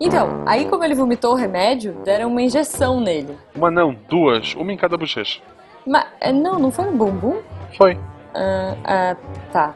Então, aí como ele vomitou o remédio, deram uma injeção nele. Uma não, duas. Uma em cada bochecha. Mas, é, não, não foi no bumbum? Foi. Ah, ah, tá.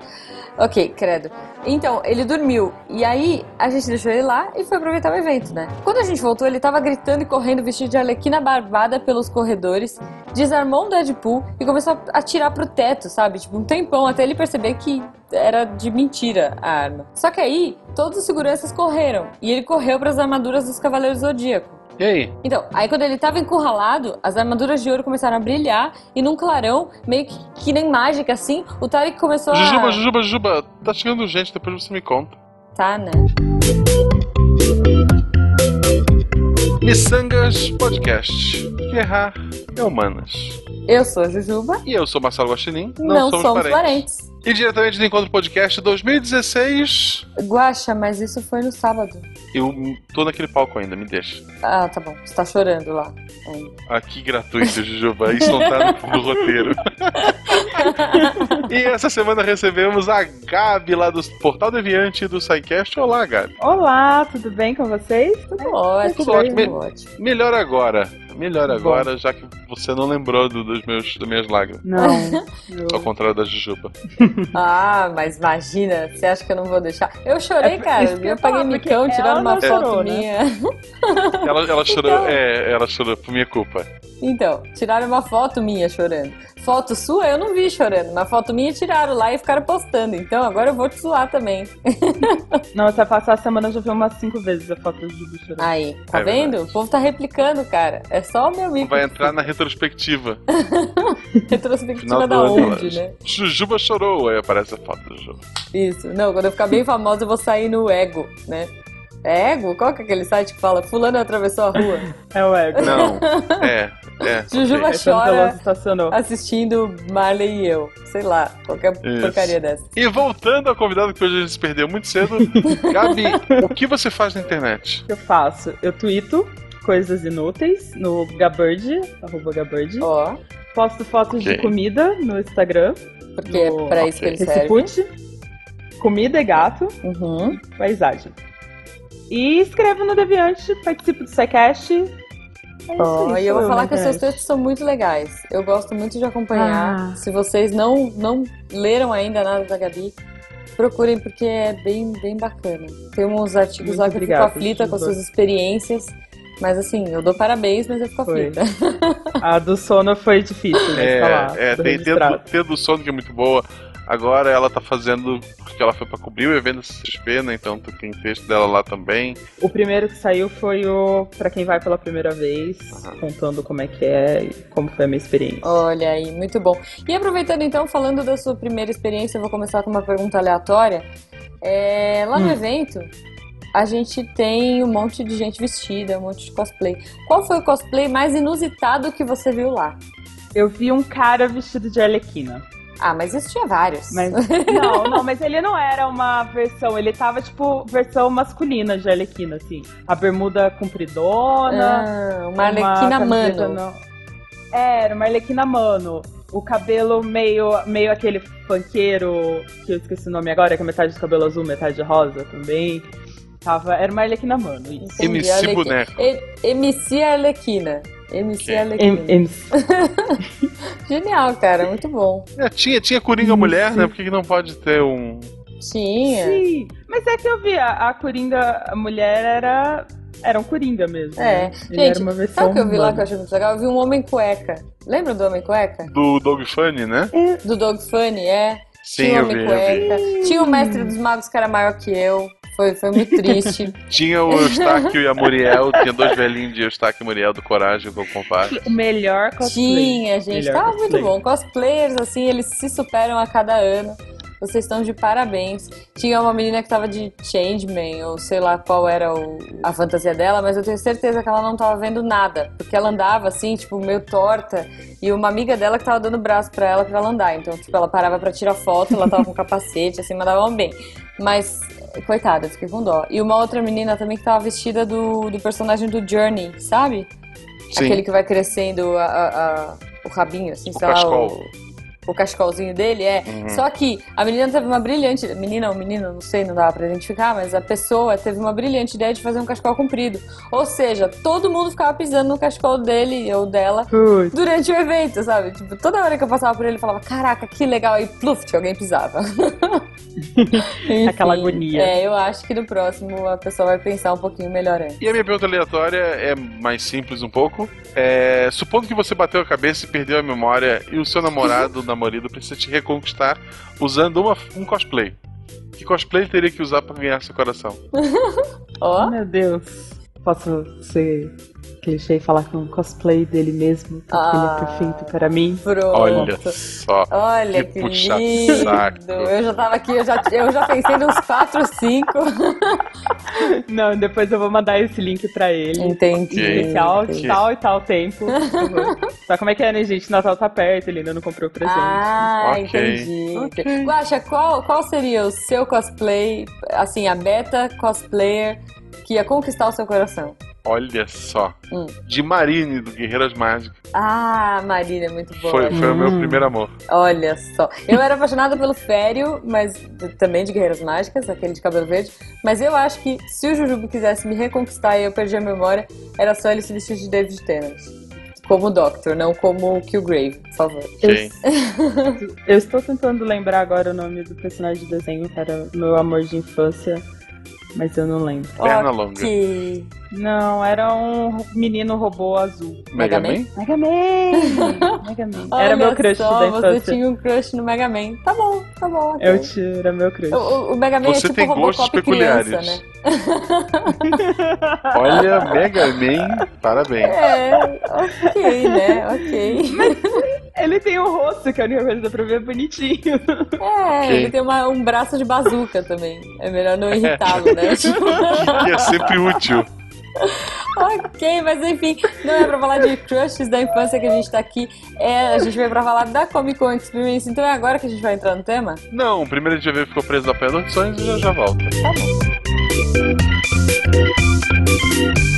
Ok, credo. Então, ele dormiu. E aí, a gente deixou ele lá e foi aproveitar o evento, né? Quando a gente voltou, ele tava gritando e correndo vestido de arlequina barbada pelos corredores, desarmou um Deadpool e começou a atirar pro teto, sabe? Tipo, um tempão até ele perceber que era de mentira a arma. Só que aí, todos os seguranças correram e ele correu para as armaduras dos Cavaleiros Zodíaco. E aí? Então, aí quando ele tava encurralado, as armaduras de ouro começaram a brilhar e num clarão, meio que, que nem mágica assim, o Tarek começou a. Jujuba, Jujuba, Jujuba, tá chegando gente, depois você me conta. Tá, né? Missangas Podcast. Guerrar é humanas. Eu sou a Jujuba. E eu sou Marcelo Guaxinim. Não, somos, parentes. E diretamente do Encontro Podcast 2016. Guaxa, mas isso foi no sábado. Eu tô naquele palco ainda, me deixa. Ah, tá bom. Você tá chorando lá. ainda. Aqui gratuito, Jujuba. Isso não tá no, no roteiro. e essa semana recebemos a Gabi lá do Portal Deviante do SciCast. Olá, Gabi. Olá, tudo bem com vocês? Tudo ótimo, tudo ótimo. tudo ótimo. Melhor agora. Melhor agora, já que você não lembrou do- dos meus, das minhas lágrimas. Não. Ao contrário da Jujuba. Ah, mas imagina, você acha que eu não vou deixar? Eu chorei, É, cara. eu paguei micão tirando uma foto chorou, né? minha. Ela, ela chorou, Então. é, ela chorou por minha culpa. Então, tiraram uma foto minha chorando. Foto sua eu não vi chorando, mas foto minha tiraram lá e ficaram postando. Então agora eu vou te zoar também. Não, se eu passar a semana eu já vi umas cinco vezes a foto do bicho chorando. Aí, tá É vendo? verdade. O povo tá replicando, cara. É só o meu amigo. Vai entrar na retrospectiva. retrospectiva Final da onde, né? Jujuba chorou, aí aparece a foto do Jujuba. Isso. Não, quando eu ficar bem famosa, eu vou sair no Ego, né? É Ego? Qual que é aquele site que fala fulano atravessou a rua? É o ego. Não, é, é. Jujuba ok. É quando o chora assistindo Marley e eu. Sei lá, qualquer Isso. porcaria dessa. E voltando ao convidado que hoje a gente se perdeu muito cedo, Gabi, o que você faz na internet? Que eu faço? Eu tweeto coisas inúteis no Gabird, arroba Gabird. Ó, Posto fotos Ok. de comida no Instagram. porque é No- pra isso que ok. ele serve. Comida e gato. Uhum. Paisagem. E escrevo no Deviante, participo do SciCast. É aí, e eu vou falar que os seus textos são muito legais. Eu gosto muito de acompanhar. Ah. Se vocês não, não leram ainda nada da Gabi, procurem porque é bem, bem bacana. Tem uns artigos Muito lá que eu obrigada, fico aflita com as suas experiências. Mas assim, eu dou parabéns, mas eu fico Foi. aflita. A do sono foi difícil, mas É, tá lá. é tudo tem registrado. Tia do Sono que é muito boa. Agora ela tá fazendo, porque ela foi pra cobrir o evento CXP, né? Então tem texto dela lá também. O primeiro que saiu foi o Pra Quem Vai Pela Primeira Vez, Aham. contando como é que é e como foi a minha experiência. Olha aí, muito bom. E aproveitando então, falando da sua primeira experiência, eu vou começar com uma pergunta aleatória. É, lá no Hum. evento, a gente tem um monte de gente vestida, um monte de cosplay. Qual foi o cosplay mais inusitado que você viu lá? Eu vi um cara vestido de Arlequina. Ah, mas isso tinha vários. Mas. Não, não, mas ele não era uma versão, ele tava tipo versão masculina de Arlequina, assim. A bermuda compridona. Ah, uma arlequina camiseta mano. não- É, era uma Arlequina mano. O cabelo meio, meio aquele funkeiro, que eu esqueci o nome agora, que é metade do cabelo azul, metade rosa também. Tava, era uma Arlequina mano, isso. MC Arlequina. Boneco. E- MC Arlequina. MC. Em- em- Genial, cara, muito bom. É, tinha, tinha Coringa Mulher, né? Por que que não pode ter um. Tinha. Sim, mas é que eu vi, a, a Coringa, a mulher era. Era um Coringa mesmo. É, né? Ele era gente, uma versão. sabe o que eu vi lá que eu achei muito legal? Eu vi um homem cueca. Lembra do homem cueca? Do Dog Funny, né? Do Dog Funny, é. Sim, Tinha o eu homem vi. cueca. Tinha o mestre dos magos que era maior que eu. Foi, foi muito triste. Tinha o Eustáquio e a Muriel, tinha dois velhinhos de Eustáquio e Muriel do Coragem com o compadre. O melhor cosplay. Tinha, gente. Melhor Tava cosplay. muito bom. Cosplayers, assim, eles se superam a cada ano. Vocês estão de parabéns. Tinha uma menina que tava de Changeman, ou sei lá qual era o- a fantasia dela, mas eu tenho certeza que ela não tava vendo nada. Porque ela andava assim, tipo, meio torta. E uma amiga dela que tava dando braço pra ela pra ela andar. Então, tipo, ela parava pra tirar foto, ela tava com capacete, assim, mandavam bem. Mas, coitada, eu fiquei com dó. E uma outra menina também que tava vestida do, do personagem do Journey, sabe? Sim. Aquele que vai crescendo a- a- a- o rabinho, assim, O sei lá, o, o cachecolzinho dele, é. Uhum. Só que a menina teve uma brilhante. Menina ou menino, não sei, não dava pra identificar, mas a pessoa teve uma brilhante ideia de fazer um cachecol comprido. Ou seja, todo mundo ficava pisando no cachecol dele ou dela Putz. durante o evento, sabe? Tipo, toda hora que eu passava por ele, eu falava, caraca, que legal. Aí, pluft, alguém pisava. Enfim, Aquela agonia. É, eu acho que no próximo a pessoa vai pensar um pouquinho melhor antes. E a minha pergunta aleatória é mais simples um pouco. É, supondo que você bateu a cabeça e perdeu a memória e o seu namorado namorado precisa te reconquistar usando uma- um cosplay. Que cosplay ele teria que usar pra ganhar seu coração? Ó, Meu Deus. Posso ser clichê e falar que é um cosplay dele mesmo, porque Ah. ele é perfeito para mim? pronto. Olha só. Olha Que que, puxa lindo! saco. Eu já tava aqui, eu já, eu já pensei nos 4, 5. Não, depois eu vou mandar esse link pra ele. Entendi. Especial de tal e tal tempo. Só como é que é, né, gente? Natal tá perto, ele ainda não comprou o presente. Ah, Ok. entendi. Ok. Guaxa, qual, qual seria o seu cosplay, assim, a beta cosplayer que ia conquistar o seu coração? Olha só. Hum. De Marine, do Guerreiras Mágicas. Ah, Marina é muito boa. Foi, foi o meu Hum. primeiro amor. Olha só. Eu era apaixonada pelo Fério, mas também de Guerreiras Mágicas, aquele de cabelo verde. Mas eu acho que se o Jujubo quisesse me reconquistar e eu perdi a memória, era só ele se vestir de David Tennant. Como Doctor, não como Killgrave, por favor. Ok. Eu estou tentando lembrar agora o nome do personagem de desenho, que era meu amor de infância, mas eu não lembro. Perna longa. Não, era um menino robô azul. Mega Mega Man? Mega Man! Mega Man. Era Olha meu crush só, da Você infância. tinha um crush no Mega Man. Tá bom, tá bom. ok. Eu te... Era meu crush. O, o- Mega Man Você é tipo tem gostos Robocop criança, peculiares. né? Olha, Mega Man, parabéns. É, ok, né? Ok. Ele tem um rosto, que a única coisa que dá pra ver é bonitinho. É, Ok. ele tem uma- um braço de bazuca também. É melhor não irritá-lo, né? Tipo, Que é sempre útil. ok, mas enfim, não é pra falar de crushes da infância que a gente tá aqui. É, a gente veio pra falar da Comic Con Experience, então é agora que a gente vai entrar no tema? Não, o primeiro a gente vai ver ficou preso na pedra de sonhos e já já volta. Tá bom.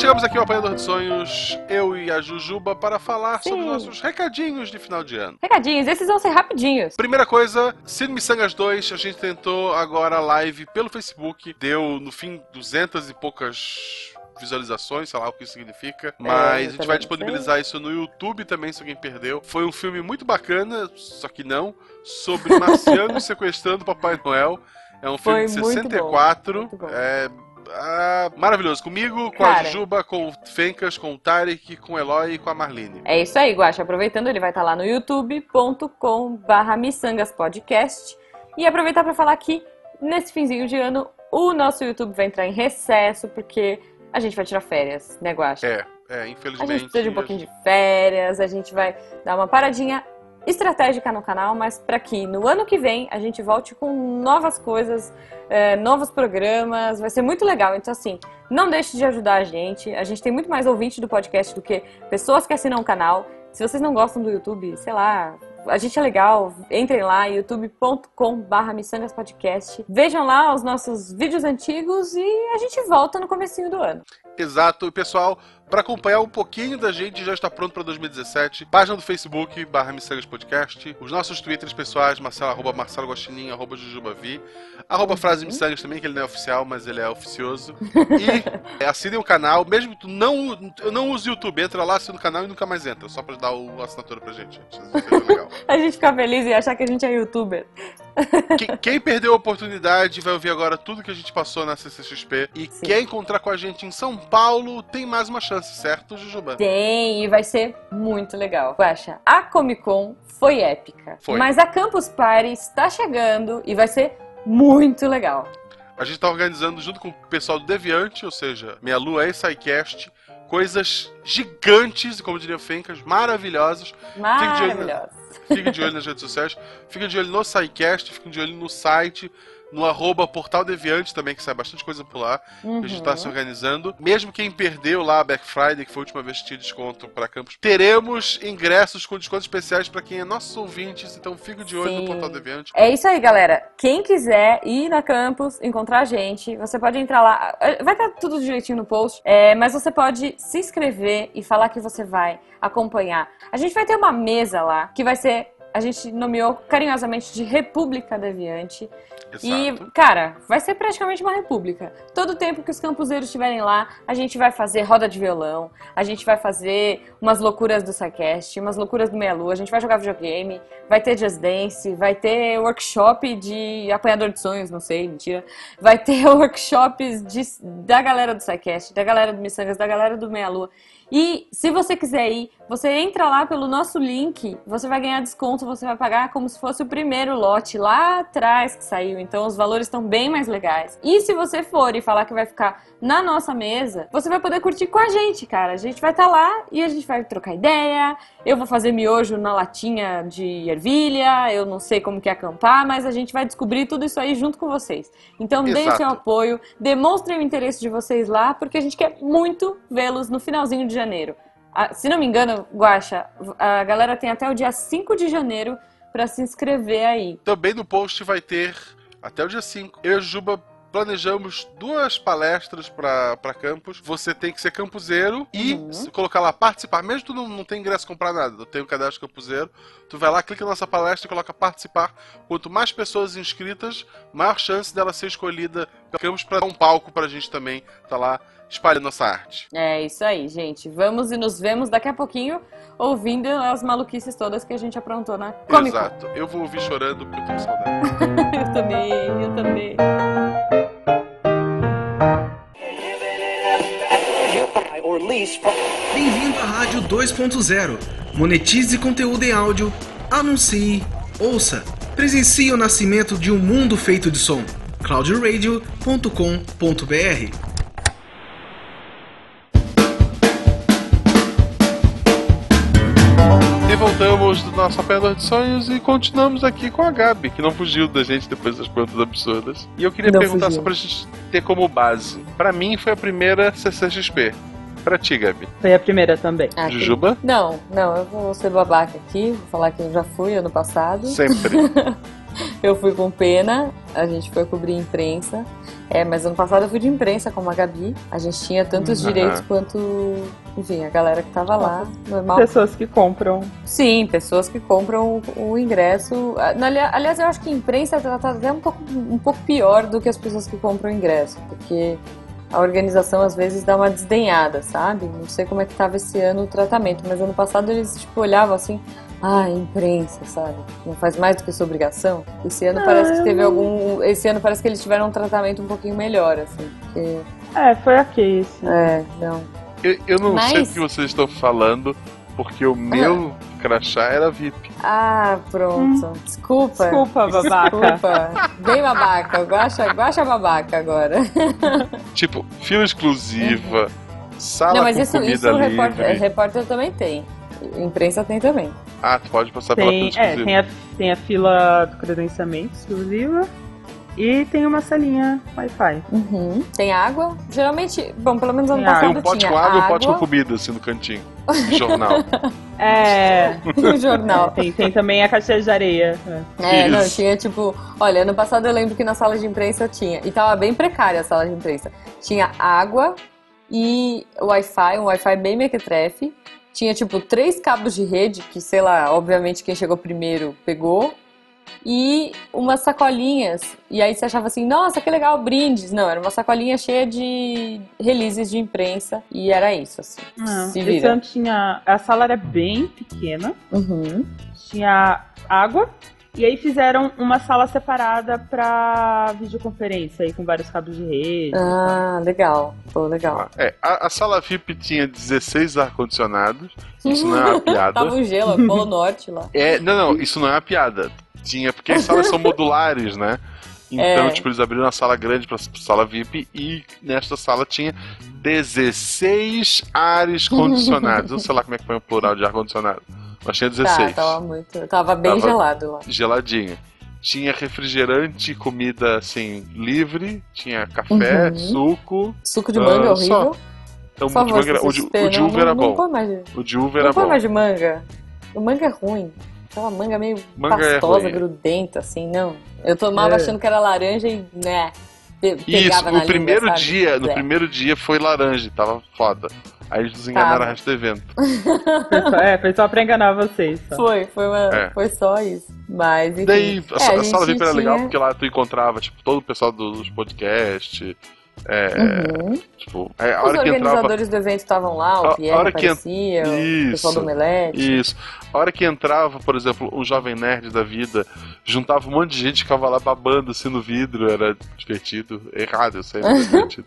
Chegamos aqui ao Apanhador de Sonhos, eu e a Jujuba, para falar sobre Sim. os nossos recadinhos de final de ano. Recadinhos, esses vão ser rapidinhos. Primeira coisa, Cine Missangas 2, a gente tentou agora a live pelo Facebook, deu no fim 200 e poucas visualizações, sei lá o que isso significa, mas a gente vai disponibilizar isso no YouTube também, se alguém perdeu. Foi um filme muito bacana, só que não, sobre marcianos sequestrando Papai Noel. É um filme Foi de muito 64, bom, muito bom. é ah, maravilhoso. Comigo, com a Cara. Jujuba, com o Fencas, com o Tarek, com o Eloy e com a Marlene. É isso aí, Guaxa. Aproveitando, ele vai estar lá no youtube.com barra miçangaspodcast. E aproveitar para falar que nesse finzinho de ano o nosso YouTube vai entrar em recesso, porque a gente vai tirar férias, né, Guaxa? É, é, A infelizmente. gente precisa de um pouquinho de férias, a gente vai dar uma paradinha estratégica no canal, mas para que no ano que vem a gente volte com novas coisas, é, novos programas, vai ser muito legal. Então, assim, não deixe de ajudar a gente. A gente tem muito mais ouvinte do podcast do que pessoas que assinam o canal. Se vocês não gostam do YouTube, sei lá, a gente é legal, entrem lá, youtube.com.br miçangaspodcast. Vejam lá os nossos vídeos antigos e a gente volta no comecinho do ano. Exato, pessoal, para acompanhar um pouquinho da gente, já está pronto para 2017. Página do Facebook, barra Missangas Podcast. Os nossos twitters pessoais, Marcelo, arroba Marcelo Guaxinim, arroba Jujubavi. Arroba Frase Missangas também, que ele não é oficial, mas ele é oficioso. E é, assinem o canal, mesmo que tu não, eu não use o YouTube, entra lá, assina o canal e nunca mais entra, só para dar o, a assinatura pra gente. é. A gente ficar feliz e achar que a gente é youtuber. Quem, quem perdeu a oportunidade vai ouvir agora tudo que a gente passou na CCXP. E Sim. quer encontrar com a gente em São Paulo, tem mais uma chance, certo, Jujuba? Tem, e vai ser muito legal. Guaxa, a Comic Con foi épica. Foi. Mas a Campus Party está chegando e vai ser muito legal. A gente tá organizando junto com o pessoal do Deviante, ou seja, Meia Lua e SciCast, coisas gigantes, como diria o Fencas, maravilhosas. de olho Maravilhosa. Fique de olho nas redes sociais, fique de olho no SciCast, fique de olho no site, no arroba Portal Deviante também, que sai bastante coisa por lá. Uhum. A gente tá se organizando. Mesmo quem perdeu lá a Black Friday, que foi a última vez que tinha desconto para campus, teremos ingressos com descontos especiais para quem é nossos ouvintes, então fique de olho Sim. no Portal Deviante. É isso aí, galera. Quem quiser ir na campus, encontrar a gente, você pode entrar lá. Vai estar tudo direitinho no post, é, mas você pode se inscrever e falar que você vai acompanhar. A gente vai ter uma mesa lá que vai ser. A gente nomeou carinhosamente de República Deviante. E, Exato. cara, vai ser praticamente uma república. Todo tempo que os campuseiros estiverem lá, a gente vai fazer roda de violão, a gente vai fazer umas loucuras do SciCast, umas loucuras do Meia Lua, a gente vai jogar videogame, vai ter Just Dance, vai ter workshop de apanhador de sonhos, não sei, mentira. Vai ter workshops de- da galera do SciCast, da galera do Missangas, da galera do Meia Lua. E se você quiser ir, você entra lá pelo nosso link, você vai ganhar desconto, você vai pagar como se fosse o primeiro lote lá atrás que saiu. Então os valores estão bem mais legais. E se você for e falar que vai ficar na nossa mesa, você vai poder curtir com a gente, cara. A gente vai estar lá e a gente vai trocar ideia. Eu vou fazer miojo na latinha de ervilha, eu não sei como que é acampar, mas a gente vai descobrir tudo isso aí junto com vocês. Então deem o seu apoio, demonstrem o interesse de vocês lá, porque a gente quer muito vê-los no finalzinho de janeiro. Ah, se não me engano, Guaxa, a galera tem até o dia 5 de janeiro pra se inscrever aí. Também no post vai ter, até o dia 5, eu e a Juba planejamos duas palestras para campus. Você tem que ser campuseiro e Uhum. colocar lá participar. Mesmo tu não, não tem ingresso comprar nada, eu tenho um cadastro campuseiro. Tu vai lá, clica na nossa palestra e coloca participar. Quanto mais pessoas inscritas, maior chance dela ser escolhida campus para dar um palco pra gente também tá lá espalhando nossa arte. É isso aí, gente. Vamos e nos vemos daqui a pouquinho ouvindo as maluquices todas que a gente aprontou na Comic Con. Exato. Eu vou ouvir chorando porque eu tô com saudade. Eu também, eu também. Bem-vindo à Rádio 2.0. Monetize conteúdo em áudio, anuncie, ouça, presencie o nascimento de um mundo feito de som. cloudradio.com.br voltamos do nosso apanhador de sonhos e continuamos aqui com a Gabi, que não fugiu da gente depois das perguntas absurdas. E eu queria Não perguntar fugiu. só pra gente ter como base. Pra mim foi a primeira CCXP. Pra ti, Gabi. Foi a primeira também. Ah, tem- Jujuba? Não, não, eu vou ser babaca aqui, vou falar que eu já fui ano passado. Sempre. Eu fui com pena, a gente foi cobrir imprensa. É, mas ano passado eu fui de imprensa com a Gabi. A gente tinha tantos Aham. direitos quanto, enfim, a galera que tava lá, normal. Pessoas que compram. Sim, pessoas que compram o, o ingresso. Ah, ali- Aliás, eu acho que a imprensa é tratada até um pouco, um pouco pior do que as pessoas que compram o ingresso, porque a organização às vezes dá uma desdenhada, sabe? Não sei como é que tava esse ano o tratamento, mas ano passado eles tipo olhavam assim, ah, imprensa, sabe? Não faz mais do que sua obrigação. Esse ano parece que teve algum, esse ano parece que eles tiveram um tratamento um pouquinho melhor, assim. Porque, É, foi a case. é, não. Eu, eu não sei Mas- do que vocês estão falando, porque o meu crachá era VIP. Ah, pronto. Desculpa. Desculpa, babaca. Desculpa. Bem babaca. Guacha, guacha babaca agora. Tipo, fila exclusiva, sala Não, mas com isso, comida isso o livre. repórter, é, repórter também tem. Imprensa tem também. Ah, tu pode passar pela fila Tem, é, exclusiva. tem, a, tem a fila do credenciamento exclusiva e tem uma salinha Wi-Fi. Uhum. Tem água. Geralmente, bom, pelo menos ano Tem água. Tem passado um pote com água e um pote com comida, assim, no cantinho. Jornal. É, e um jornal. tem, tem também a caixa de areia. é. É, não, tinha tipo. Olha, ano passado eu lembro que na sala de imprensa tinha. E tava bem precária a sala de imprensa. Tinha água e Wi-Fi, um Wi-Fi bem mequetrefe. Tinha tipo três cabos de rede, que sei lá, obviamente quem chegou primeiro pegou. E umas sacolinhas. E aí você achava assim, nossa, que legal, brindes. Não, era uma sacolinha cheia de releases de imprensa. E era isso, assim. Não, Se vira. tinha. A sala era bem pequena, Uhum. tinha água. E aí fizeram uma sala separada pra videoconferência aí com vários cabos de rede. Ah, legal. Pô, legal. É, a, a sala VIP tinha 16 ar-condicionados. Isso não é uma piada. Tava um gelo, Polo Norte lá. É, não, não, isso não é uma piada. Tinha, porque as salas são modulares, né? Então, É. tipo, eles abriram uma sala grande pra sala VIP e nesta sala tinha 16 ares condicionados. Eu não sei lá como é que põe o plural de ar-condicionado. Mas tinha 16. Tá, tava muito. Tava bem Tava- gelado lá. Geladinha. Tinha refrigerante, comida assim, livre. Tinha café, Uhum. suco. Suco de manga só. horrível. Então, Por o de, manga era- o de, o de não- uva era não, Não bom. põe mais O de uva não era põe bom. mais de manga. O manga é ruim. Aquela manga meio Manga é pastosa, ruim. grudenta, assim, não. Eu tomava É. achando que era laranja e, né, Isso, no língua, primeiro sabe? dia, no É. primeiro dia foi laranja, tava foda. Aí eles nos enganaram o resto do evento. Foi só, é, foi só pra enganar vocês. Só. Foi, foi, uma, É. foi só isso. Mas, enfim. Daí a, É, a gente sala VIP era legal tinha- porque lá tu encontrava, tipo, todo o pessoal dos podcasts. É, Uhum. tipo, é, a Os hora que entrava. organizadores do evento estavam lá, o A- a Pierre hora que en- aparecia, o pessoal do Isso. Melete. Isso. A hora que entrava, por exemplo, um jovem nerd da vida, juntava um monte de gente ficava lá babando assim no vidro, era divertido. Errado, eu sei, mas divertido.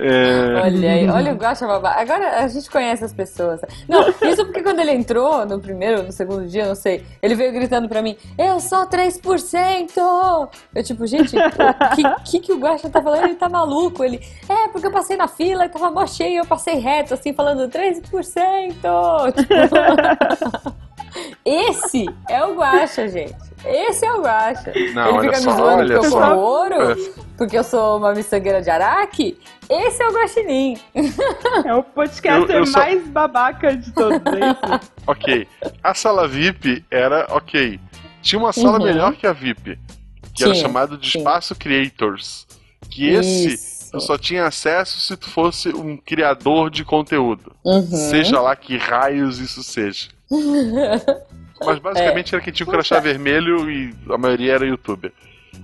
É, Olha aí, olha o Guaxa Babá. Agora a gente conhece as pessoas. Não, isso porque quando ele entrou no primeiro, no segundo dia, não sei, ele veio gritando pra mim, eu sou 3%! Eu tipo, gente, o que, que, o Guaxa tá falando? Ele tá maluco. Ele, é, porque eu passei na fila e tava mó cheio, eu passei reto, assim, falando 3%! Tipo, esse é o Guaxa, gente. Esse é o Guaxa. Não, ele olha fica só, me zoando porque eu como ouro, É. porque eu sou uma miçangueira de Araque. Esse é o Guaxinim. É o podcaster Eu- eu só- mais babaca de todos, isso? ok. A sala VIP era ok. Tinha uma sala Uhum. melhor que a VIP, que era Tinha, chamado de tinha. Espaço Creators. Que esse Isso. eu só tinha acesso se tu fosse um criador de conteúdo. Uhum. Seja lá que raios isso seja. Mas basicamente era quem tinha o crachá vermelho e a maioria era youtuber.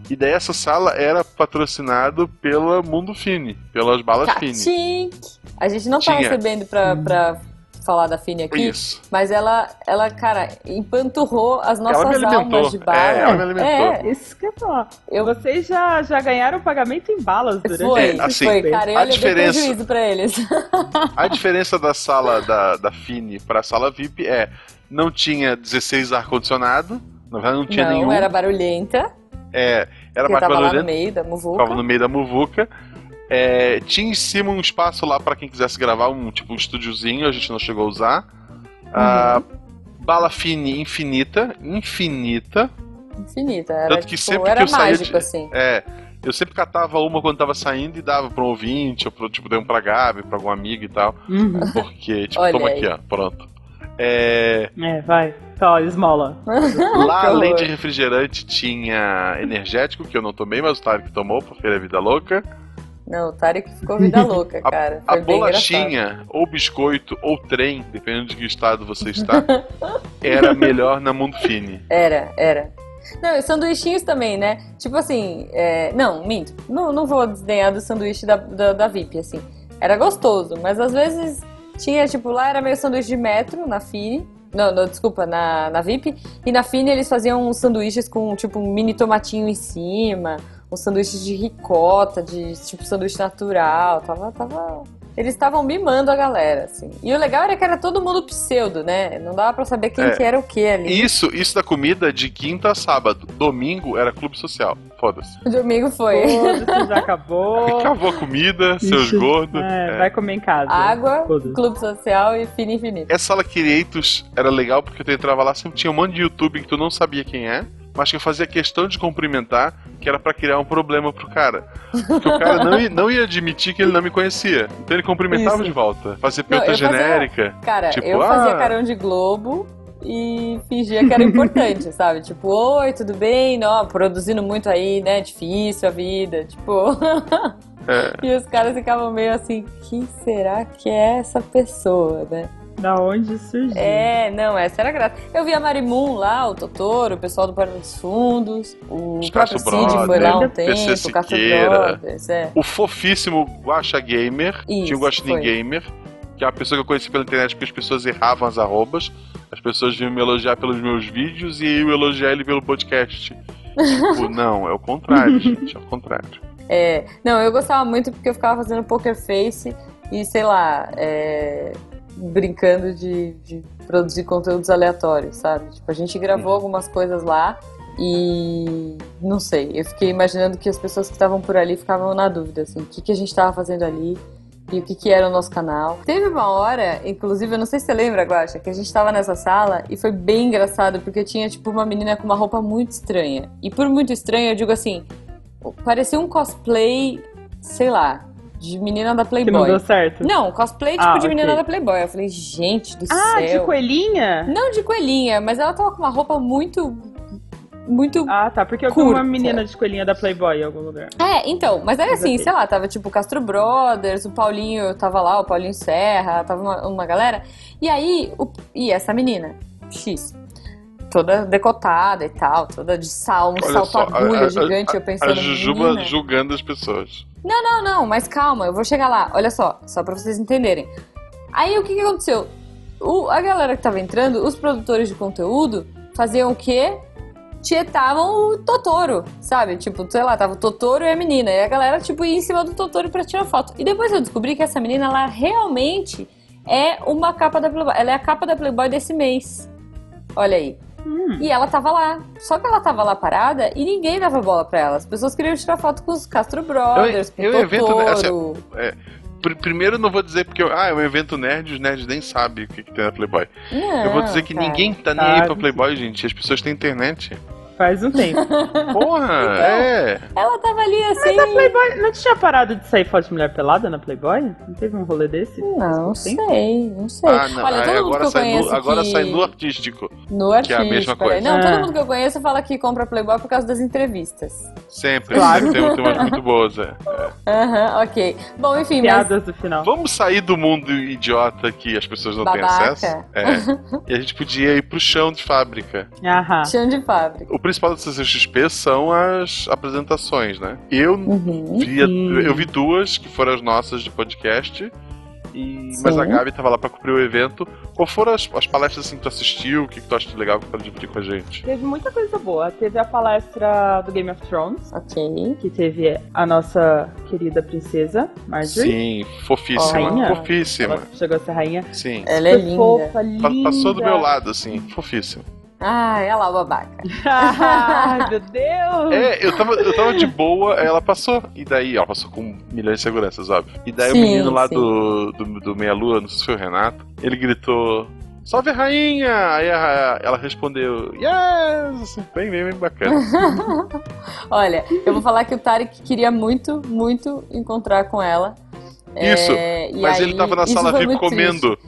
E daí essa sala era patrocinado pela Mundo Fini, pelas balas Fini. Catink. A gente não tá Tinha. recebendo pra, pra falar da Fini aqui, Isso. mas ela, ela, cara, empanturrou as Ela me nossas almas de bala. É, ela me alimentou. É, Isso que eu ia falar. eu Vocês já, já ganharam pagamento em balas durante foi, É, assim, foi, cara, eu a diferença- prejuízo pra eles. A diferença da sala da, da Fini pra sala VIP é não tinha 16 ar-condicionado, na verdade não tinha não, nenhum. era barulhenta, É, era mais tava lá no meio da ficava muvuca. no meio da muvuca. É, tinha em cima um espaço lá pra quem quisesse gravar, um tipo um estúdiozinho, a gente não chegou a usar. Ah, Uhum. bala Fini infinita, infinita. Infinita, era, Tanto que tipo, sempre era que eu saía mágico, de- assim. É, eu sempre catava uma quando tava saindo e dava pra um ouvinte, ou pro, tipo, dei um pra Gabi, pra algum amigo e tal. Uhum. Porque, tipo, toma aí. aqui, ó, pronto. É, É, vai. Só, esmola. lá, além de refrigerante, tinha energético, que eu não tomei, mas o Tarek tomou pra feira Vida Louca. Não, o Tarek ficou vida louca, A- cara. A Foi bem engraçado. bolachinha, ou biscoito, ou trem, dependendo de que estado você está, era melhor na Mundo Fini. Era, era. Não, e sanduichinhos também, né? Tipo assim, é, não, minto. Não, não vou desdenhar do sanduíche da, da, da VIP, assim. Era gostoso, mas às vezes tinha, tipo, lá era meio sanduíche de metro, na Fini. Não, não, desculpa, na, na VIP. E na Fini eles faziam uns sanduíches com, tipo, um mini tomatinho em cima. Uns sanduíches de ricota, de, tipo, sanduíche natural. Tava, tava... Eles estavam mimando a galera, assim. E o legal era que era todo mundo pseudo, né? Não dava pra saber quem É. que era o que ali. Isso, isso da comida de quinta a sábado. Domingo era clube social. Foda-se. Domingo foi. Foda-se, já acabou. Acabou a comida, seus gordos. É, É. vai comer em casa. Água, Foda-se. clube social e fino infinito. Essa sala Creators era legal porque tu entrava lá, sempre tinha um monte de YouTube que tu não sabia quem é, mas que eu fazia questão de cumprimentar, que era pra criar um problema pro cara. Porque o cara não ia, não ia admitir que ele não me conhecia. Então ele cumprimentava Isso. de volta. Fazia Não, pergunta fazia- genérica. Cara, Tipo, eu fazia ah. carão de globo e fingia que era importante, sabe? Tipo, oi, tudo bem? Não, produzindo muito aí, né? Difícil a vida, tipo. É. E os caras ficavam meio assim, quem será que é essa pessoa, né? Da onde surgiu? É, não, essa era graça. Eu vi a Marimun lá, o Totoro, o pessoal do Porta dos Fundos, o Os próprio Cid foi lá um PC tempo, o Castro Siqueira. Brothers, é. O fofíssimo Guaxa Gamer, Isso, tinha o Guaxinim. Gamer, que é uma pessoa que eu conheci pela internet porque as pessoas erravam as arrobas, as pessoas vinham me elogiar pelos meus vídeos e eu elogiar ele pelo podcast. tipo, não, é o contrário, gente, é o contrário. É, não, eu gostava muito porque eu ficava fazendo poker face e, sei lá, é, brincando de, de produzir conteúdos aleatórios, sabe? Tipo, a gente gravou algumas coisas lá e não sei, eu fiquei imaginando que as pessoas que estavam por ali ficavam na dúvida, assim, o que, que a gente tava fazendo ali e o que, que era o nosso canal. Teve uma hora, inclusive, eu não sei se você lembra, Guaxa, que a gente tava nessa sala e foi bem engraçado, porque tinha, tipo, uma menina com uma roupa muito estranha. E por muito estranha, eu digo assim, parecia um cosplay, sei lá, de menina da Que Playboy. não deu certo. Não, cosplay tipo Ah, de menina ok. da Playboy. Eu falei, gente do Ah, céu. de coelhinha? Não de coelhinha, mas ela tava com uma roupa muito. Muito. Ah, tá. Porque eu vi Curta. uma menina de coelhinha da Playboy em algum lugar. É, então, mas aí assim, sei lá, tava tipo o Castro Brothers, o Paulinho tava lá, o Paulinho Serra, tava uma, uma galera. E aí, o- e essa menina, X, toda decotada e tal, toda de sal, um Olha salto a- agulha a- gigante, eu A pensando. Jujuba menina. julgando as pessoas. Não, não, não, mas calma, eu vou chegar lá. Olha só, só pra vocês entenderem. Aí o que, que aconteceu? O- a galera que tava entrando, os produtores de conteúdo, faziam o quê? Tietavam o Totoro, sabe? Tipo, sei lá, tava o Totoro e a menina. E a galera, tipo, ia em cima do Totoro pra tirar foto. E depois eu descobri que essa menina, ela realmente é uma capa da Playboy. Ela é a capa da Playboy desse mês. Olha aí. Hum. E ela tava lá. Só que ela tava lá parada e ninguém dava bola pra ela. As pessoas queriam tirar foto com os Castro Brothers, com eu o invento, né, assim, Totoro. Pr- Primeiro, eu não vou dizer porque ah, é um evento nerd, os nerds nem sabem o que, que tem na Playboy. Não, eu vou dizer que cara. ninguém tá nem aí pra Playboy, gente. As pessoas têm internet. Faz um tempo. Porra, é. Ela tava ali assim. Mas a Playboy não tinha parado de sair foto de mulher pelada na Playboy? Não teve um rolê desse? Não Tem? sei, não sei. Ah, não. Olha, todo mundo que agora eu conheço no, agora que... sai no artístico. no que é a artístico, mesma peraí. coisa. Não, todo É. mundo que eu conheço fala que compra Playboy por causa das entrevistas. Sempre. Claro. Sempre tem, tem umas muito boas, é. Aham, ok. Bom, enfim, mas... Piadas do final. Vamos sair do mundo idiota que as pessoas não têm Babaca. acesso. É. E a gente podia ir pro chão de fábrica. Aham. Chão de fábrica. O principal da CCXP são as apresentações, né? Eu Uhum. vi, eu vi duas que foram as nossas de podcast. E, mas a Gabi tava lá pra cobrir o evento. Qual foram as, as palestras assim, que tu assistiu? O que, que tu acha de legal pra dividir com a gente? Teve muita coisa boa. Teve a palestra do Game of Thrones, Ok. que teve a nossa querida princesa, Marjorie. Sim, fofíssima. Rainha. Fofíssima. Ela chegou a ser rainha. Sim. Ela é Foi linda. fofa, linda. Passou do meu lado, assim, fofíssima. Ai, olha lá o babaca. Ai, meu Deus! É, eu tava, eu tava de boa, ela passou. E daí, ela passou com milhões de seguranças, óbvio. E daí Sim, o menino lá sim. do, do, do Meia Lua, não sei se foi o Renato, ele gritou. Salve a rainha! Aí a- ela respondeu, yes! Assim, bem, bem, bem bacana. Olha, eu vou falar que o Tarek queria muito, muito encontrar com ela. Isso, É, e Mas aí, ele tava na sala VIP muito triste.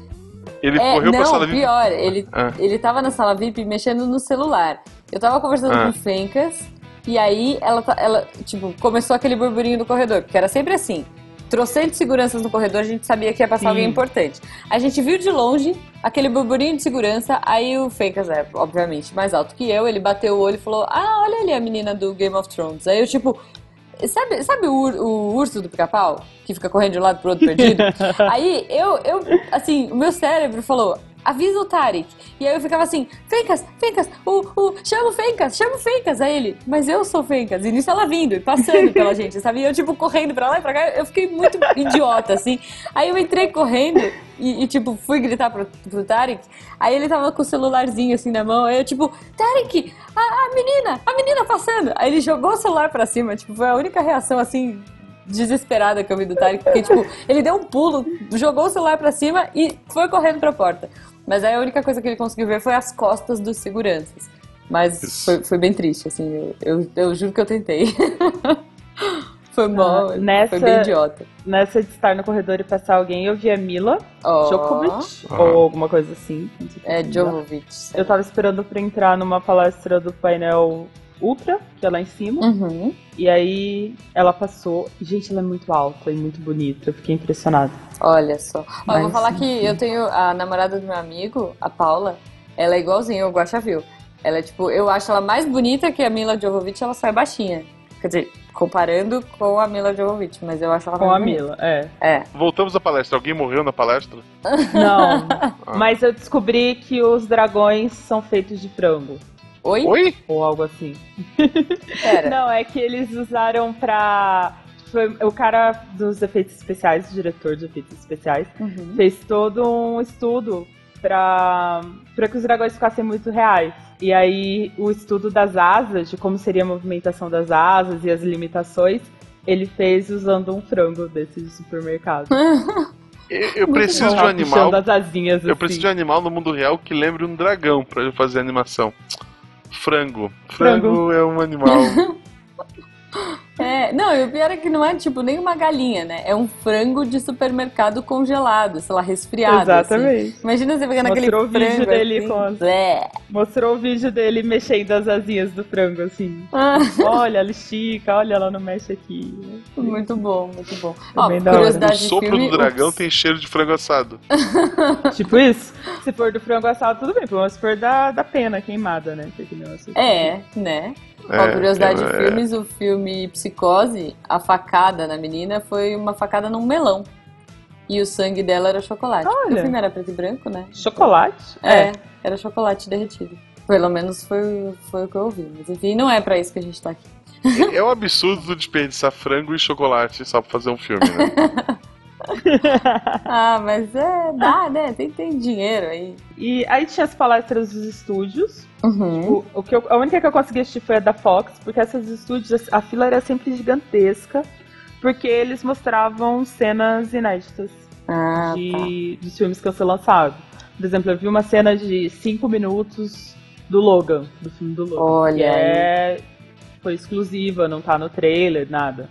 Ele É, correu não, pra sala VIP. pior, ele, Ah. ele tava na sala VIP mexendo no celular. Eu tava conversando Ah. com o Fencas, e aí ela, tá- ela, tipo, começou aquele burburinho do corredor, porque era sempre assim. Trocentos seguranças no corredor, a gente sabia que ia passar Sim. alguém importante. A gente viu de longe aquele burburinho de segurança, aí o Fencas é, obviamente, mais alto que eu, ele bateu o olho e falou: Ah, olha ali a menina do Game of Thrones. Aí eu, tipo, Sabe, sabe o, o urso do pica-pau? Que fica correndo de um lado pro outro perdido? aí eu, eu, assim, o meu cérebro falou. Avisa o Tarek. E aí eu ficava assim, Fencas, Fencas, o, o, chama o Fencas, chama o Fencas. Aí ele, mas eu sou Fencas. E nisso ela vindo e passando pela gente, sabe? E eu, tipo, correndo pra lá e pra cá. Eu fiquei muito idiota, assim. Aí eu entrei correndo e, e, tipo, fui gritar pro, pro Tarek. Aí ele tava com o celularzinho, assim, na mão. Aí eu, tipo, Tarek, a, a menina, a menina passando. Aí ele jogou o celular pra cima. Tipo, foi a única reação, assim, desesperada que eu vi do Tarek. Porque, tipo, ele deu um pulo, jogou o celular pra cima e foi correndo pra porta. Mas aí a única coisa que ele conseguiu ver foi as costas dos seguranças. Mas foi, foi bem triste, assim. Eu, eu, eu juro que eu tentei. foi bom, Ah, nessa- foi bem idiota. Nessa de estar no corredor e passar alguém, eu vi a Mila Ó, Djokovic, Aham. ou alguma coisa assim. É, Djokovic. Eu tava esperando pra entrar numa palestra do painel Ultra, que é lá em cima. Uhum. E aí ela passou. Gente, ela é muito alta e muito bonita. Eu fiquei impressionada. Olha só. Ó, eu vou Mas, falar que eu tenho a namorada do meu amigo, a Paula, ela é igualzinha o Guaxavil. Ela é tipo, eu acho ela mais bonita que a Mila Jovovich, ela só é baixinha. Quer dizer, comparando com a Mila Jovovich, mas eu acho ela Com a bonita. Mila, é. É. Voltamos à palestra. Alguém morreu na palestra? Não, Ah. mas eu descobri que os dragões são feitos de frango. Oi? Oi? Ou algo assim. Não, é que eles usaram pra. Foi o cara dos efeitos especiais, o diretor de efeitos especiais, Uhum. fez todo um estudo pra, pra que os dragões ficassem muito reais. E aí, o estudo das asas, de como seria a movimentação das asas e as limitações, ele fez usando um frango desse de supermercado. Eu, eu preciso de um animal. as asinhas, Eu assim. preciso de um animal no mundo real que lembre um dragão pra eu fazer animação. Frango. Frango, Frango. é um animal. É, não, e o pior é que não é tipo nem uma galinha, né? É um frango de supermercado congelado, sei lá, resfriado. assim. Exatamente. Imagina você pegando aquele Mostrou o frango. vídeo dele assim, com as- blé. Mostrou o vídeo dele mexendo as asinhas do frango, assim. Ah, Olha, ela estica, olha, ela não mexe aqui. muito bom, muito bom. É Ó, o curiosidade de sopro filme, do dragão ups. tem cheiro de frango assado. Tipo isso? Se for do frango assado, tudo bem. Mas se for da, da pena queimada, né? Que assiste. É, né? É, Ó, curiosidade é, de filmes, o filme Psicose, a facada na menina foi uma facada num melão. E o sangue dela era chocolate. Olha. O filme era preto e branco, né? Chocolate? É, era chocolate derretido. Pelo menos foi, foi o que eu ouvi. Mas enfim, não é pra isso que a gente tá aqui. É um absurdo desperdiçar frango e chocolate só pra fazer um filme, né? Ah, mas é, dá, né? Tem, tem dinheiro aí. E aí tinha as palestras dos estúdios. Uhum. O, o que eu- a única que eu consegui assistir foi a da Fox, porque essas estúdios, a fila era sempre gigantesca, porque eles mostravam cenas inéditas Ah, tá. de, dos filmes que iam ser lançados. Por exemplo, eu vi uma cena de 5 minutos do Logan, do filme do Logan. Olha que é, foi exclusiva, não tá no trailer, nada.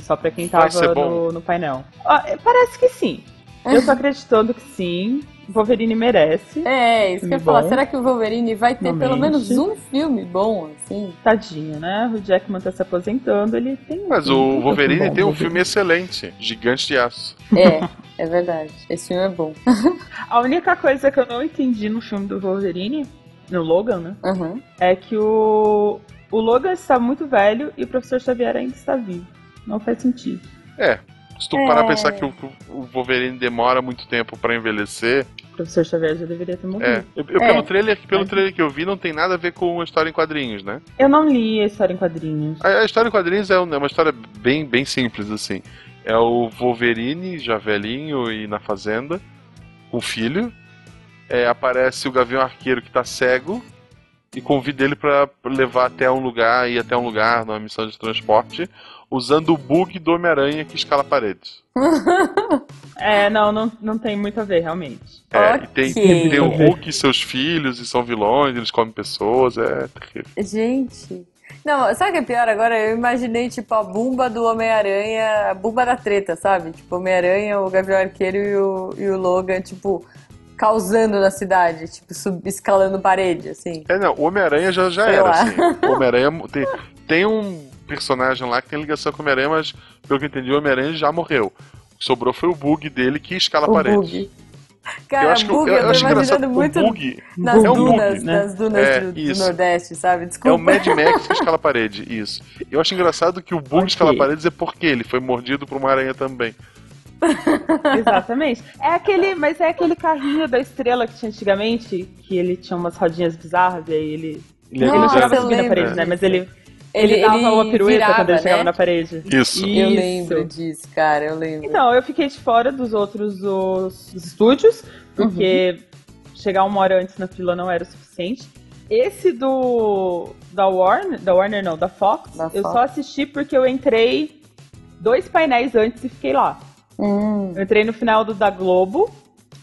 Só pra quem tava no, no painel. Ah, é, parece que sim. Eu tô acreditando que sim. Wolverine merece. É, isso que eu ia falar. bom. Será que o Wolverine vai ter pelo menos um filme bom, assim? Tadinho, né? O Jackman tá se aposentando, ele tem. um Mas filme o Wolverine bom, tem um Wolverine. filme excelente, Gigante de Aço. É, é verdade. Esse filme é bom. A única coisa que eu não entendi no filme do Wolverine, no Logan, né? Uhum. É que o, o Logan está muito velho e o professor Xavier ainda está vivo. Não faz sentido. É. Se tu É. parar pra pensar que o, o Wolverine demora muito tempo pra envelhecer, O professor Xavier já deveria ter é. morrido. Eu, eu- É. Pelo, trailer, pelo trailer que eu vi, não tem nada a ver com a história em quadrinhos, né? Eu não li a história em quadrinhos. A, a história em quadrinhos é um- é uma história bem, bem simples, assim. É o Wolverine, já velhinho e na fazenda, com filho. É, aparece o Gavião Arqueiro que tá cego e convida ele pra levar até um lugar, ir até um lugar numa missão de transporte, usando o bug do Homem-Aranha que escala paredes. É, não, não, não tem muito a ver, realmente. É, Ok. e tem, tem o Hulk e seus filhos, e são vilões, eles comem pessoas, é terrível. Gente. Não, sabe o que é pior agora? Eu imaginei, tipo, a bumba do Homem-Aranha, a bumba da treta, sabe? Tipo, Homem-Aranha, o Gavião Arqueiro e o, e o Logan, tipo, causando na cidade, tipo, sub, escalando parede, assim. É, não, o Homem-Aranha já, já Sei era, lá. assim. O Homem-Aranha tem, tem um personagem lá que tem ligação com o Homem-Aranha, mas pelo que eu entendi, o Homem-Aranha já morreu. O que sobrou foi o bug dele que escala O paredes. bug. Cara, eu acho que, bug, eu, eu, eu tô acho engraçado imaginando o muito bug nas é um bug, dunas, né? nas dunas É, do, do isso. Nordeste, sabe? é o Desculpa. Mad Max que escala parede, isso. Eu acho engraçado que o bug Ok. escala paredes é porque ele foi mordido por uma aranha também. Exatamente. É aquele, mas é aquele carrinho da estrela que tinha antigamente, que ele tinha umas rodinhas bizarras e aí ele. Ele ele Nossa, chegava a eu subir na lembro parede, né? Mas ele, Ele, ele dava ele uma pirueta virava, quando ele chegava né? na parede. Isso. Eu Isso. lembro disso, cara, eu lembro. Então, eu fiquei de fora dos outros os, os estúdios, porque chegar uma hora antes na fila não era o suficiente. Esse do. Da Warner. Da Warner não, da Fox, Da eu Fox. só assisti porque eu entrei dois painéis antes e fiquei lá. Hum, Eu entrei no final do da Globo.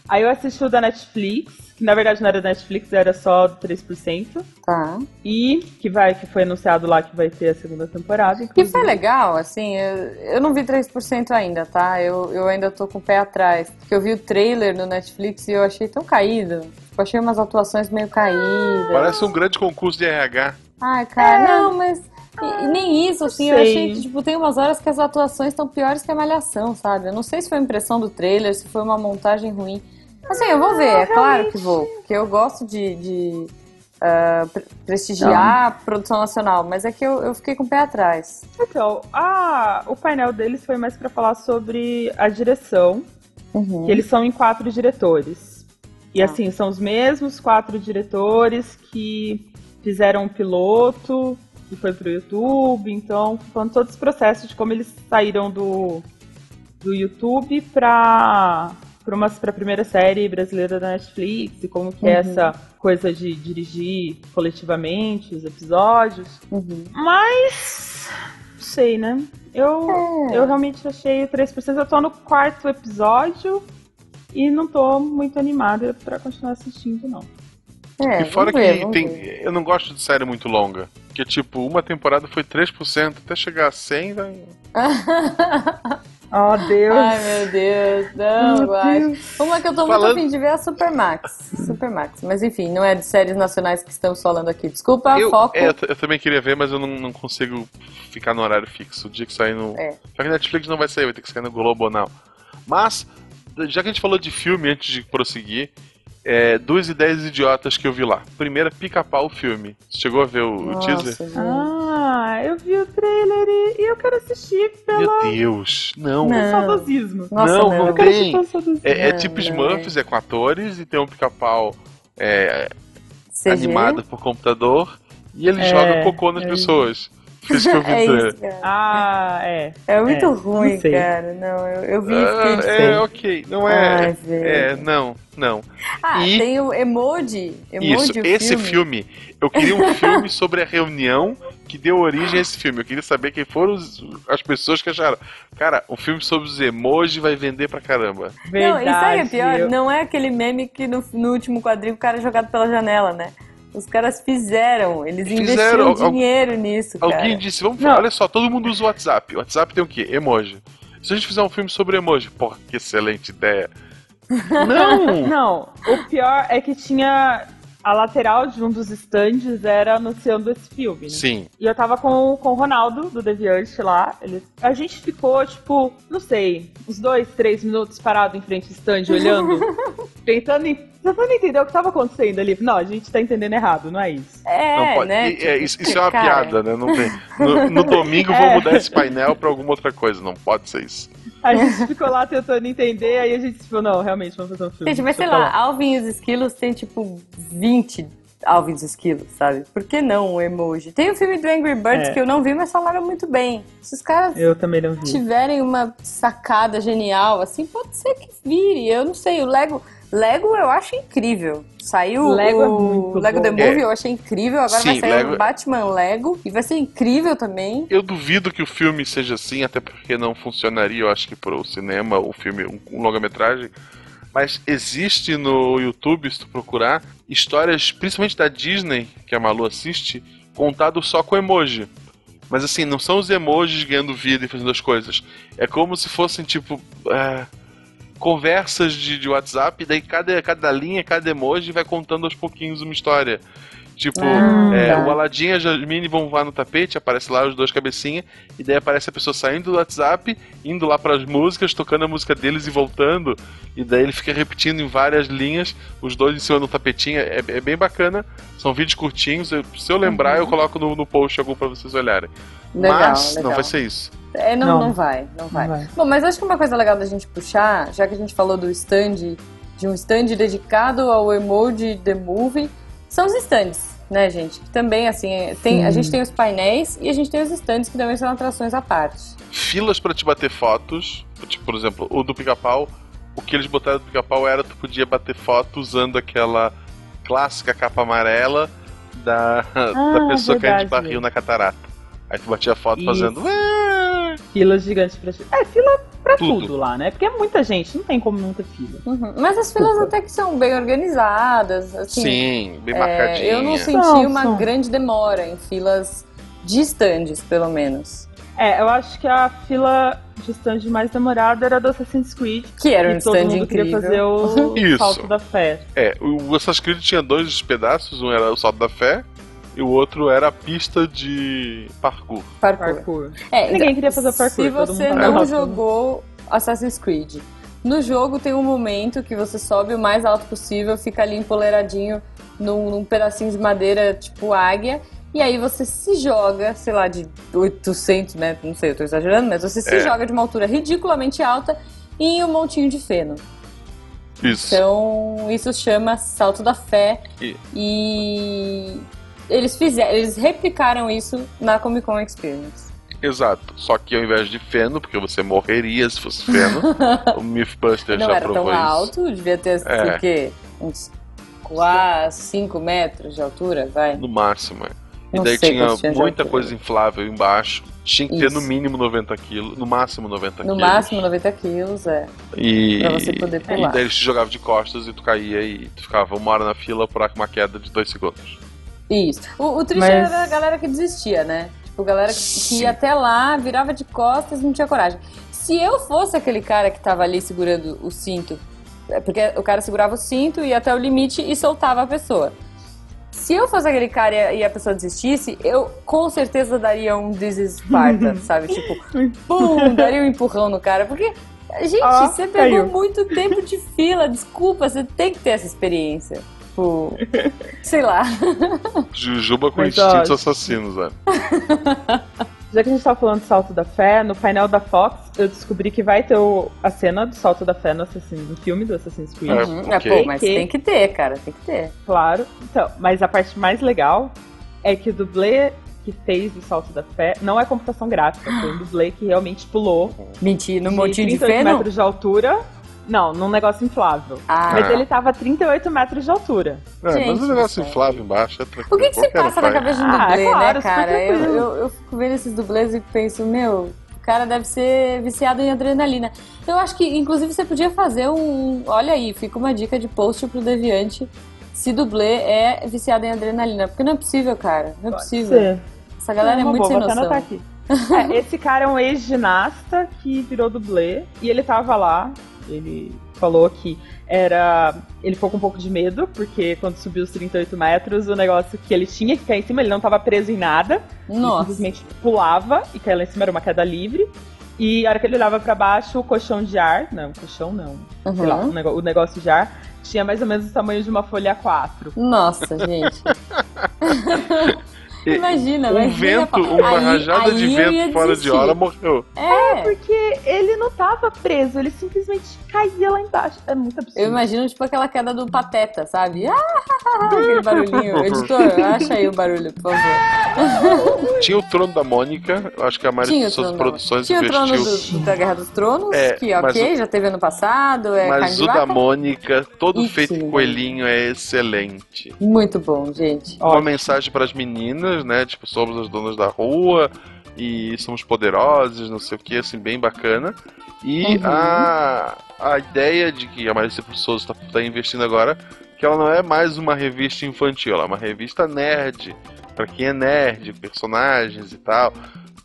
Aí eu assisti o da Netflix, que na verdade não era Netflix, era só do 3%. tá. E que vai, que foi anunciado lá que vai ter a segunda temporada. Que inclusive. foi legal, assim, eu, eu não vi 3% ainda, tá? Eu, eu ainda tô com o pé atrás. Porque eu vi o trailer no Netflix e eu achei tão caído. Tipo, achei umas atuações meio caídas. Parece um grande concurso de RH. Ai, cara, não, mas. e- e nem isso, assim, eu sei. achei que, tipo, tem umas horas que as atuações estão piores que a malhação, sabe? Eu não sei se foi impressão do trailer, se foi uma montagem ruim. Assim, eu vou ver, é claro que vou. Porque eu gosto de. de ah, pre- prestigiar a produção nacional, mas é que eu, eu fiquei com o pé atrás. Então, a, o painel deles foi mais pra falar sobre a direção, Uhum. que eles são em quatro diretores. E Tá. assim, são os mesmos quatro diretores que fizeram o piloto, que foi pro YouTube, então, falando todos os processos de como eles saíram do, do YouTube pra, pra, uma, pra primeira série brasileira da Netflix, e como que é Uhum. essa coisa de dirigir coletivamente os episódios. Uhum. Mas. Não sei, né? Eu, É. eu realmente achei o 3%. Eu tô no quarto episódio e não tô muito animada pra continuar assistindo, não. É, e fora ver, que tem, ver. eu não gosto de série muito longa. Porque, tipo, uma temporada foi 3%, até chegar a 100, vai... Oh, Deus. Ai, meu Deus, não, Meu. Deus. Uma que eu tô Falando- muito afim de ver é a Supermax. Supermax. Mas enfim, não é de séries nacionais que estamos falando aqui. Desculpa, eu, foco. é, eu, também queria ver, mas eu não, não consigo ficar no horário fixo. O dia que sair no. É. Só que Netflix não vai sair, vai ter que sair no Globo ou não. Mas, já que a gente falou de filme antes de prosseguir, é, duas ideias idiotas que eu vi lá. Primeira, pica-pau o filme. Você chegou a ver o, o Nossa, teaser? gente. Ah, eu vi o trailer e, e eu quero assistir pelo Meu Deus, não. Não. saudosismo. Nossa, não, não. não tem. É, é tipo Smurfs, é com atores e tem um pica-pau é, animado por computador e ele É, joga cocô nas é pessoas. Foi isso que eu vi É isso. Ah, é. É muito É, ruim, não cara. Não, eu, eu vi e fiquei Ah, é, ok. Não é. Ai, é, não, não. Ah, E- tem o emoji. emoji Isso, o esse filme. filme. Eu queria um filme sobre a reunião que deu origem a esse filme. Eu queria saber quem foram os- as pessoas que acharam. Cara, um filme sobre os emojis vai vender pra caramba. Não, e sabe o Verdade. pior? eu- Não é aquele meme que no, no último quadrinho o cara é jogado pela janela, né? Os caras fizeram, eles Fizeram, investiram al- dinheiro nisso, cara. Alguém disse, vamos Não. olha só, todo mundo usa o WhatsApp. O WhatsApp tem o quê? Emoji. Se a gente fizer um filme sobre emoji, porra, que excelente ideia. Não! Não, o pior é que tinha. A lateral de um dos stands era anunciando esse filme. Né? Sim. E eu tava com, com o Ronaldo, do Deviante, lá. Ele, a gente ficou, tipo, não sei, uns dois, três minutos parado em frente ao stand, olhando, tentando, en- tentando entender o que tava acontecendo ali. Não, a gente tá entendendo errado, não é isso. É, não pode. né? e- é, isso, isso é uma cara, piada, né? Não tem. No, no domingo vou É. mudar esse painel pra alguma outra coisa. Não pode ser isso. A gente ficou lá tentando entender, aí a gente tipo, não, realmente, vamos fazer um filme. Gente, mas sei lá, Alvin e os Esquilos tem tipo 20 Alvin e os Esquilos, sabe? Por que não o emoji? Tem o filme do Angry Birds É. que eu não vi, mas falaram muito bem. Se os caras Eu também não vi. tiverem uma sacada genial, assim, pode ser que vire. Eu não sei, o Lego. Lego eu acho incrível. Saiu Lego é o muito Lego bom. The Movie, É. eu achei incrível. Agora Sim, vai sair Lego- o Batman Lego e vai ser incrível também. Eu duvido que o filme seja assim, até porque não funcionaria, eu acho que para o cinema, o filme, um, um longa-metragem. Mas existe no YouTube, se tu procurar, histórias, principalmente da Disney, que a Malu assiste, contado só com emoji. Mas assim, não são os emojis ganhando vida e fazendo as coisas. É como se fossem, tipo, é, conversas de, de WhatsApp, e daí cada, cada linha, cada emoji vai contando aos pouquinhos uma história. Tipo, Ah, é, tá. o Aladdin e a Jasmine vão voar no tapete, aparece lá os dois cabecinha, e daí aparece a pessoa saindo do WhatsApp, indo lá pras músicas, tocando a música deles e voltando, e daí ele fica repetindo em várias linhas, os dois em cima do tapetinho, é, é bem bacana, são vídeos curtinhos, eu- se eu lembrar eu coloco no, no post algum pra vocês olharem. Uhum. Legal, Mas legal. não vai ser isso. É, não, Não. não vai, não vai. Não vai. Bom, mas acho que uma coisa legal da gente puxar, já que a gente falou do stand, de um stand dedicado ao emoji The Movie, são os stands, né, gente? Que também, assim, é- tem, a gente tem os painéis e a gente tem os stands que também são atrações à parte. Filas pra te bater fotos, tipo, por exemplo, o do pica-pau, o que eles botaram do pica-pau era tu podia bater foto usando aquela clássica capa amarela da, da pessoa caindo de barril na catarata. Aí tu batia foto Isso. fazendo. "Ah". Fila gigante pra. É, fila pra Tudo. tudo. lá, né? Porque é muita gente, não tem como não ter fila. Uhum. Mas as filas até que são bem organizadas, assim. Sim, bem é, marcadinha. eu não senti uma grande demora em filas de stands, pelo menos. É, eu acho que a fila de stand mais demorada era do Assassin's Creed. Que era um todo stand mundo queria incrível. fazer o Isso. salto da fé. É, o Assassin's Creed tinha dois pedaços, um era o Salto da Fé e o outro era a pista de parkour. Parkour. Parkour. É, Ninguém queria fazer parkour, Se você não jogou Assassin's Creed, no jogo tem um momento que você sobe o mais alto possível, fica ali empoleiradinho num, num pedacinho de madeira tipo águia, e aí você se joga, sei lá, de 800 metros, não sei, eu tô exagerando, mas você se É. joga de uma altura ridiculamente alta em um montinho de feno. Isso. Então, isso chama Salto da Fé. E- E eles fizeram, eles replicaram isso na Comic Con Experience. Exato. Só que ao invés de feno, porque você morreria se fosse feno, o Mythbusters Não já era tão provou isso. alto, devia ter É. o quê? Uns quase 5 metros de altura, vai. No máximo, é. E Não daí tinha muita coisa inflável embaixo. Tinha que ter no mínimo 90 quilos, no máximo 90 No quilos. máximo 90 quilos, é. E, Pra você poder e pular. daí eles te jogavam de costas e tu caía e tu ficava uma hora na fila por uma queda de 2 segundos. Isso. O, o triste Mas- era a galera que desistia, né? Tipo, galera que, que ia até lá, virava de costas e não tinha coragem. Se eu fosse aquele cara que tava ali segurando o cinto, é porque o cara segurava o cinto, ia até o limite e soltava a pessoa. Se eu fosse aquele cara e a, pessoa desistisse, eu com certeza daria um This is Sparta, sabe? Tipo, pum, daria um empurrão no cara. Porque, gente, Ó, você pegou caiu. muito tempo de fila, desculpa, você tem que ter essa experiência. Tipo, sei lá. Jujuba com Mas, instintos ó, assassinos, velho. Já que a gente tá falando de Salto da Fé, no painel da Fox eu descobri que vai ter o- a cena do Salto da Fé no, Assassin's, no filme do Assassin's Creed. É, Uhum. ok. pô, mas Que- tem que ter, cara, tem que ter. Claro. Então, mas a parte mais legal é que o dublê que fez o Salto da Fé não é computação gráfica, foi um dublê que realmente pulou Mentir, no de montinho de 38 feno? metros de altura. Não, num negócio inflável. Ah, Mas ele tava a 38 metros de altura. É, Gente mas o negócio inflável embaixo é tranquilo. o que, que se passa na cabeça de um Ah, dublê, claro, né, cara? Eu, eu, eu fico vendo esses dublês e penso, meu, o cara deve ser viciado em adrenalina. Eu acho que, inclusive, você podia fazer um. Olha aí, fica uma dica de post pro Deviante. Se dublê é viciado em adrenalina. Porque não é possível, cara. Não é possível. Sim. Essa galera é, uma muito boa, sem noção. aqui. É, esse cara é um ex-ginasta que virou dublê e ele tava lá. Ele falou que era. Ele ficou com um pouco de medo, porque quando subiu os 38 metros, o negócio que ele tinha que cair em cima, ele não tava preso em nada. Ele Nossa. simplesmente pulava e caía lá em cima, era uma queda livre. E a hora que ele olhava pra baixo, o colchão de ar. Não, colchão não. Sei lá, Uhum. o nego- o negócio de ar tinha mais ou menos o tamanho de uma folha A4. Nossa, gente. Imagina, Um vento, uma Aí- rajada aí de vento fora de hora morreu. É. Porque ele não tava preso, ele simplesmente caía lá embaixo. É muito absurdo. Eu imagino, tipo, aquela queda do Pateta, sabe? Ah, aquele barulhinho. Editor, acha aí o barulho, por favor. Tinha o trono da Mônica, eu acho que a Tinha maioria o de suas trono da- produções Tinha o trono investiu. do- da Guerra dos Tronos, É, que mas ok, já teve ano passado, é Mas o da. Mônica, todo Ih, feito coelhinho, é excelente. Muito bom, gente. Uma mensagem para as meninas, né? Tipo, somos as donas da rua e somos poderosas, não sei o que, assim, bem bacana. E Uhum. a, a ideia de que a Marisa Souza está tá investindo agora, que ela não é mais uma revista infantil, ela é uma revista nerd. Pra quem é nerd, personagens e tal.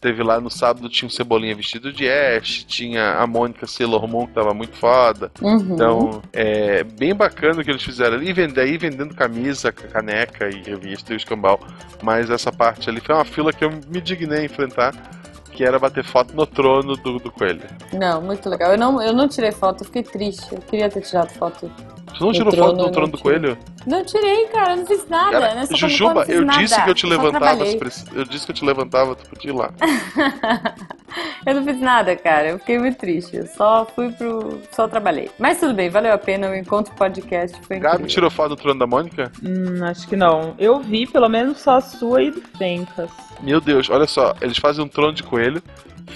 Teve lá no sábado, tinha um Cebolinha vestido de Ash, tinha a Mônica Sailor Moon, que tava muito foda. Uhum. Então, é bem bacana o que eles fizeram ali, e vender, aí vendendo camisa, caneca e revista e o escambau. Mas essa parte ali foi uma fila que eu me dignei a enfrentar, que era bater foto no trono do, do coelho. Não, muito legal. Eu não, eu não tirei foto, eu fiquei triste. Eu queria ter tirado foto. Você não No tirou trono, foto do eu trono do tirei. coelho? Não tirei, cara, eu não fiz nada. Cara, né? Só Jujuba, eu nada. disse que eu te levantava. Eu disse que eu te levantava, tu podia ir lá. eu não fiz nada, cara. Eu fiquei muito triste. Eu só fui pro. Só trabalhei. Mas tudo bem, valeu a pena. O encontro podcast foi incrível. Gabi tirou foto do trono da Mônica? Hum, acho que não. Eu vi pelo menos só a sua e do Fencas. Meu Deus, olha só, eles fazem um trono de coelho,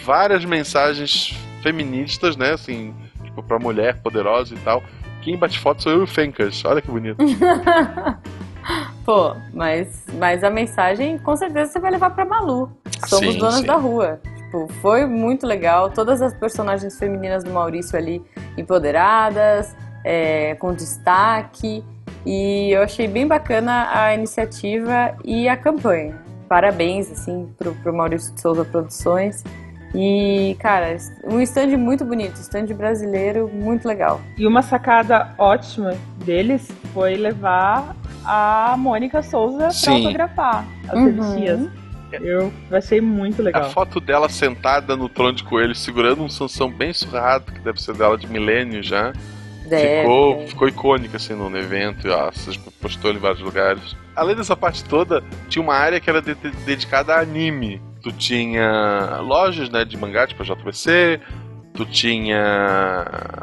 várias mensagens feministas, né? Assim, tipo, pra mulher poderosa e tal. Quem bate foto sou eu e o Fencas. Olha que bonito. Pô, mas, mas a mensagem com certeza você vai levar pra Malu. Somos Sim, donas sim. da rua. Tipo, foi muito legal. Todas as personagens femininas do Maurício ali empoderadas, é, com destaque. E eu achei bem bacana a iniciativa e a campanha. Parabéns, assim, pro, pro Maurício de Souza Produções. E, cara, um stand muito bonito, stand brasileiro muito legal. E uma sacada ótima deles foi levar a Mônica Souza pra Sim. autografar as Uhum. revistinhas. Eu achei muito A legal. foto dela sentada no trono de coelho, segurando um Sansão bem surrado, que deve ser dela de milênio já. Ficou, ficou icônica assim no evento, ó, vocês postou em vários lugares. Além dessa parte toda, tinha uma área que era de- de- dedicada a anime. Tu tinha lojas né, de mangá, tipo a JBC, tu tinha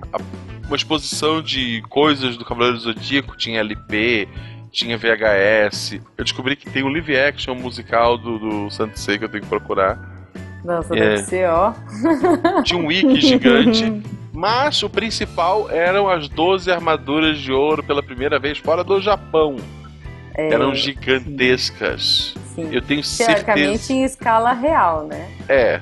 uma exposição de coisas do Cavaleiro do Zodíaco, tinha LP, tinha VHS. Eu descobri que tem um live action musical do, do Santo Sei que eu tenho que procurar. Nossa, É. deve ser, ó. Tinha um wiki gigante. Mas o principal eram as 12 armaduras de ouro pela primeira vez fora do Japão. É, Eram gigantescas. assim. Eu tenho Teoricamente certeza. em escala real, né? É,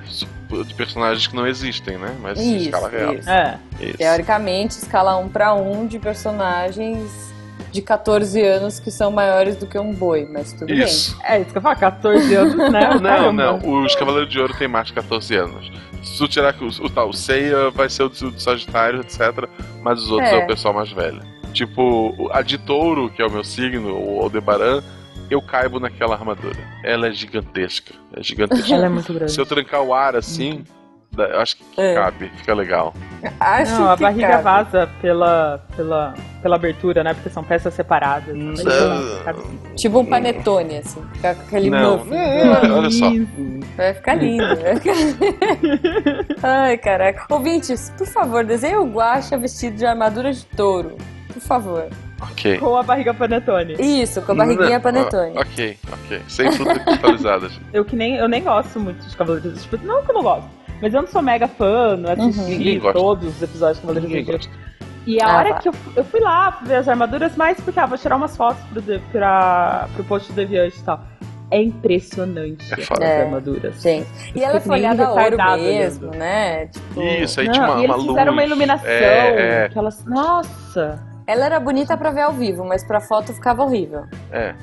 de personagens que não existem, né? Mas em Isso, escala real. isso. É. Isso. Teoricamente, escala 1 para 1 de personagens de 14 anos que são maiores do que um boi, mas tudo Isso. É isso que eu falo, 14 anos, né? Não, não. Os Cavaleiros de Ouro têm mais de 14 anos. Se tu tirar que o, o, tá, o Seiya vai ser o do, Sagitário, etc. Mas os outros é. É. o pessoal mais velho. Tipo, a de touro, que é o meu signo, o Aldebaran, eu caibo naquela armadura. Ela é gigantesca. É gigantesca. Ela é muito grande. Se eu trancar o ar assim, eu acho que É. cabe, fica legal. Acho Não, a barriga cabe. vaza pela, pela, pela abertura, né? Porque são peças separadas. Não. Sim. Tipo um panetone, assim. Ficar com aquele Não, muffin. é, olha só. Vai ficar lindo. Vai ficar... Ai, caraca. Ouvintes, por favor, desenhe o Guaxa vestido de armadura de touro. Por favor. Ok. Com a barriga panetone. Isso, com a barriguinha Não, panetone. Ok, ok. Sem frutas cristalizadas. Eu que nem, eu nem gosto muito de Cavaleiros Tipo, não que eu não gosto. Mas eu não sou mega fã, não assisti Ninguém gosta. todos os episódios do Zodíaco. gosta. E a Ah, hora tá. que eu, eu fui lá ver as armaduras, mais porque, ah, vou tirar umas fotos pro, de- pra, pro post do Deviante e tal. É impressionante É as. É. armaduras. Gente. E ela é Fico nem folhada a ouro mesmo, né? Tipo, Isso, aí Não, tinha uma, e eles uma fizeram luz. uma iluminação. É, é, Que elas, nossa! ela era bonita pra ver ao vivo, mas pra foto ficava horrível. é.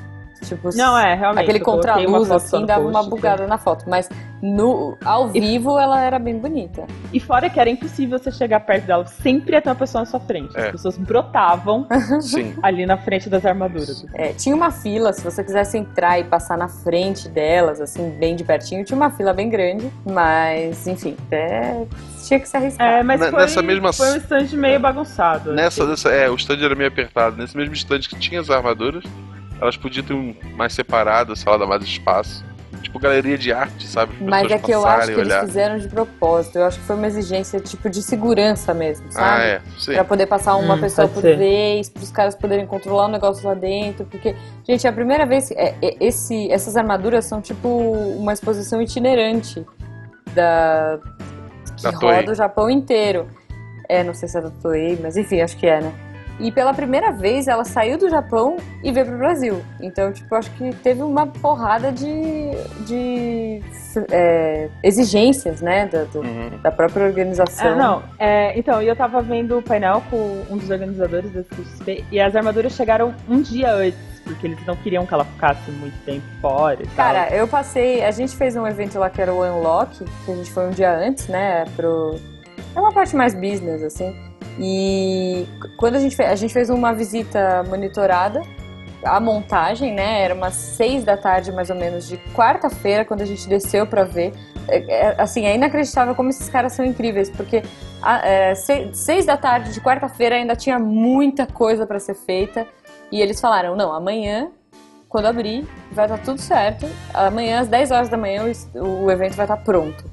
Tipo, Não, é, realmente. Aquele contraluz, assim, no dava post, uma que- bugada na foto. Mas no, ao vivo ela era bem bonita. E fora que era impossível você chegar perto dela, sempre ia ter uma pessoa na sua frente. É. As pessoas brotavam Sim. ali na frente das armaduras. É, tinha uma fila, se você quisesse entrar e passar na frente delas, assim, bem de pertinho, tinha uma fila bem grande. Mas, enfim, é, tinha que se arriscar. É, mas foi, nessa mesma- foi um stand meio bagunçado. Nessa, assim. nessa, é, o stand era meio apertado. Nesse mesmo stand que tinha as armaduras, elas podiam ter um mais separado, sei lá, dar mais espaço. Tipo galeria de arte, sabe? As Mas é que eu acho que eles fizeram de propósito. Eu acho que foi uma exigência, tipo, de segurança mesmo, Ah, sabe? é. Sim. Pra poder passar uma Hum, pessoa por ser. vez, para os caras poderem controlar o negócio lá dentro. Porque, gente, é a primeira vez. É, é- esse, essas armaduras são tipo uma exposição itinerante da. que Da Toei. roda o Japão inteiro. É, não sei se é da Toei, mas enfim, acho que é, né? E pela primeira vez ela saiu do Japão e veio pro Brasil. Então, tipo, acho que teve uma porrada de, de é, exigências, né? Da, do- Uhum. da própria organização. É, não, é, então, e eu tava vendo o painel com um dos organizadores da CXP e as armaduras chegaram um dia antes, porque eles não queriam que ela ficasse muito tempo fora e tal. Cara, eu passei. A gente fez um evento lá que era o Unlock, que a gente foi um dia antes, né? Pro. É uma parte mais business, assim. E quando a gente fez. A gente fez uma visita monitorada. A montagem, né? Era umas seis da tarde, mais ou menos, de quarta-feira, quando a gente desceu pra ver. É, é, assim, é inacreditável como esses caras são incríveis, porque a- é, se- seis da tarde de quarta-feira ainda tinha muita coisa pra ser feita. E eles falaram: não, amanhã quando abrir, vai estar tudo certo. Amanhã, às 10 horas da manhã, o o evento vai estar pronto.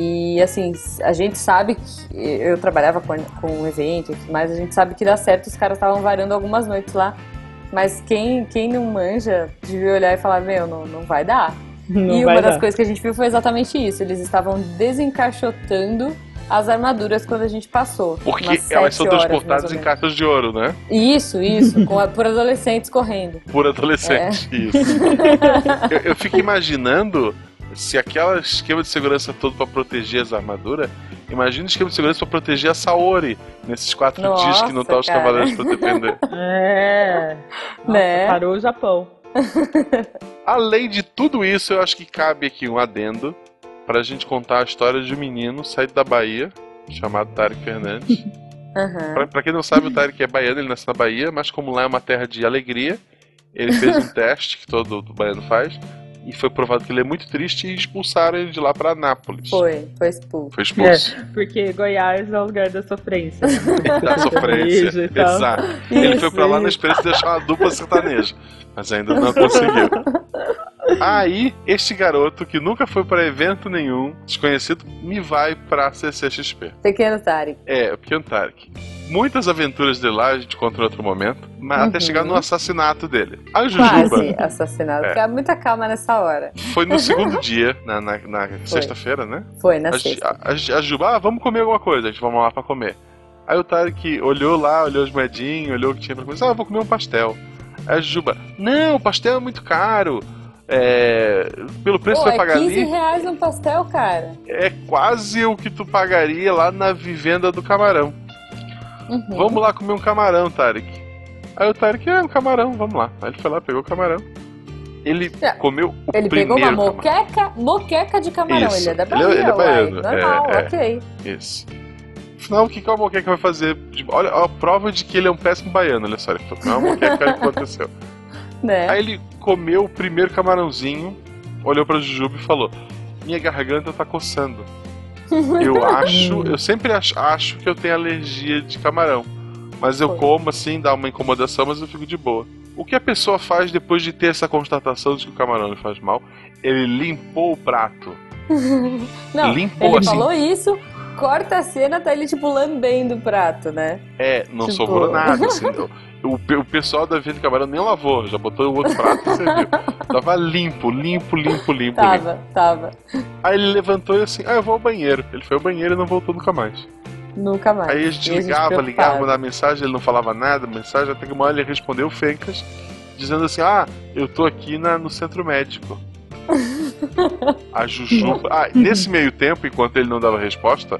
E assim, a gente sabe que eu trabalhava com, com o evento e tudo mais, a gente sabe que dá certo, os caras estavam varando algumas noites lá. Mas quem, quem não manja devia olhar e falar, meu, não, não vai dar. Não e vai uma das dar. coisas que a gente viu foi exatamente isso. Eles estavam desencaixotando as armaduras quando a gente passou. Porque elas são transportadas em caixas de ouro, né? Isso, isso, com a- por adolescentes correndo. Por adolescente. É. Isso. eu, eu fico imaginando se aquele esquema de segurança todo pra proteger as armaduras. Imagina o esquema de segurança pra proteger a Saori nesses quatro Nossa, dias que não tá os cara. cavaleiros pra defender. É. Nossa, Né? Parou o Japão. Além de tudo isso, eu acho que cabe aqui um adendo pra gente contar a história de um menino saído da Bahia, chamado Tarek Fernandes. Aham. Pra, pra quem não sabe, o Tarek é baiano, ele nasceu na Bahia, mas como lá é uma terra de alegria, ele fez um teste que todo baiano faz, e foi provado que ele é muito triste e expulsaram ele de lá pra Nápoles. Foi, foi expulso. Foi expulso. Porque Goiás é o lugar da sofrência. né? Da sofrência. E tal. Exato. ele Isso, foi pra lá na esperança de deixar uma dupla sertaneja. Mas ainda não conseguiu. Aí, este garoto, que nunca foi pra evento nenhum, desconhecido, me vai pra CCXP. Pequeno Tarek. É, o pequeno Tarek. Muitas aventuras dele lá, a gente conta em outro momento, mas até Uhum. chegar no assassinato dele. A Jujuba Quase assassinado. É. Fica muita calma nessa hora. foi no segundo dia, na, na, na sexta-feira, né? Foi, na A, sexta. a, a, a Juba, ah, vamos comer alguma coisa, a gente vamos lá pra comer. Aí o Tarek olhou lá, olhou as moedinhas, olhou o que tinha pra comer, ah, vou comer um pastel. Aí a Juba, não, o pastel é muito caro. É, pelo preço Pô, que vai é pagar 15 ali, reais um pastel, cara. é quase o que tu pagaria lá na vivenda do camarão. Uhum. Vamos lá comer um camarão, Tarek. Aí o Tarek, é um camarão, vamos lá. Aí ele foi lá, pegou o camarão. Ele É, comeu o Ele primeiro pegou uma moqueca, moqueca de camarão. Isso. Ele é da Ele é- Bahia, ele é uai. baiano, Normal, é, é. ok. Isso. Afinal, o que, que a moqueca vai fazer? Tipo, Olha a prova de que ele é um péssimo baiano, olha só. Ele falou, não, a moqueca olha o que aconteceu. Né? Aí ele comeu o primeiro camarãozinho, olhou pra Jujuba e falou: Minha garganta tá coçando. Eu acho, eu sempre acho, acho que eu tenho alergia de camarão. Mas eu Foi. como assim, dá uma incomodação, mas eu fico de boa. O que a pessoa faz depois de ter essa constatação de que o camarão lhe faz mal? Ele limpou o prato. Não, limpou, ele assim. falou isso, corta a cena, tá ele tipo lambendo o prato, né? É, não Tipo- sobrou nada, assim. o o pessoal da Venda Camarão nem lavou, já botou o outro prato e serviu. Tava limpo, limpo, limpo, limpo, limpo. Tava, tava. Aí ele levantou e assim, ah, eu vou ao banheiro. Ele foi ao banheiro e não voltou nunca mais. Nunca mais. Aí a gente ligava, ligava, mandava mensagem, ele não falava nada, mensagem, até que uma hora ele respondeu Fencas, dizendo assim, ah, eu tô aqui na, no centro médico. A Jujuba. Ah, nesse meio tempo, enquanto ele não dava resposta,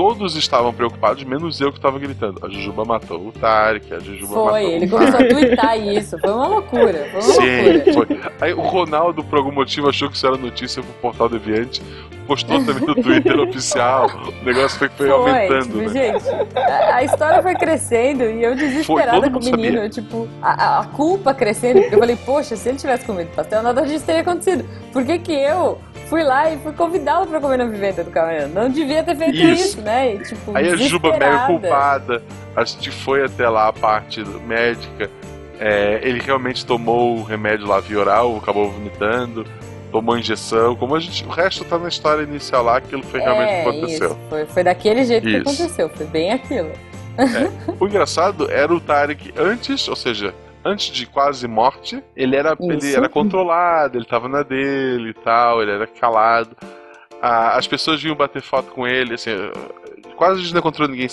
todos estavam preocupados, menos eu que tava gritando. A Jujuba matou o Tarek, a Jujuba matou Foi, ele começou a twittar isso. Foi uma loucura. Foi uma Sim, loucura. foi. Aí o Ronaldo, por algum motivo, achou que isso era notícia pro Portal Deviante, postou também no Twitter oficial. O negócio foi, foi, aumentando, tipo, né? gente, a, a história foi crescendo e eu Foi, desesperada com o menino, eu, tipo, a, a- culpa crescendo. Eu falei, poxa, se ele tivesse comido pastel, nada disso teria acontecido. Por que que eu fui lá e fui convidá-lo pra comer na vivenda do camarão? Não devia ter feito Isso. isso, né? E, tipo, Aí a Juba meio culpada, a gente foi até lá a parte médica. É, ele realmente tomou o remédio lá via oral, acabou vomitando, tomou injeção. Como a gente, o resto tá na história inicial lá, aquilo foi realmente É, aconteceu. isso. Foi, foi daquele jeito Isso. que aconteceu. Foi bem aquilo. O engraçado era o Tarek antes, ou seja, antes de quase morte, ele era, ele era controlado, ele tava na dele e tal, ele era calado. Ah, as pessoas vinham bater foto com ele, assim, quase a gente não encontrou ninguém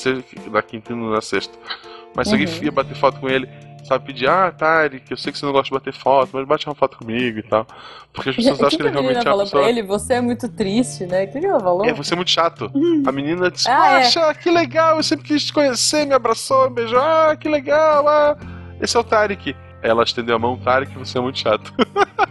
da quinta e na sexta. Mas se alguém Uhum. ia bater foto com ele, sabe, pedir, ah, Tarek, eu sei que você não gosta de bater foto, mas bate uma foto comigo e tal. Porque as pessoas que, acham que que ele menina realmente é uma pessoa. pra ele? Você é muito triste, né? O que, que ela falou? É, você é muito chato. A menina disse, Ah, é. Poxa, que legal, eu sempre quis te conhecer, me abraçou, me beijou, ah, que legal, ah. Esse é o Tarek. Ela estendeu a mão, Tarek, você é muito chato.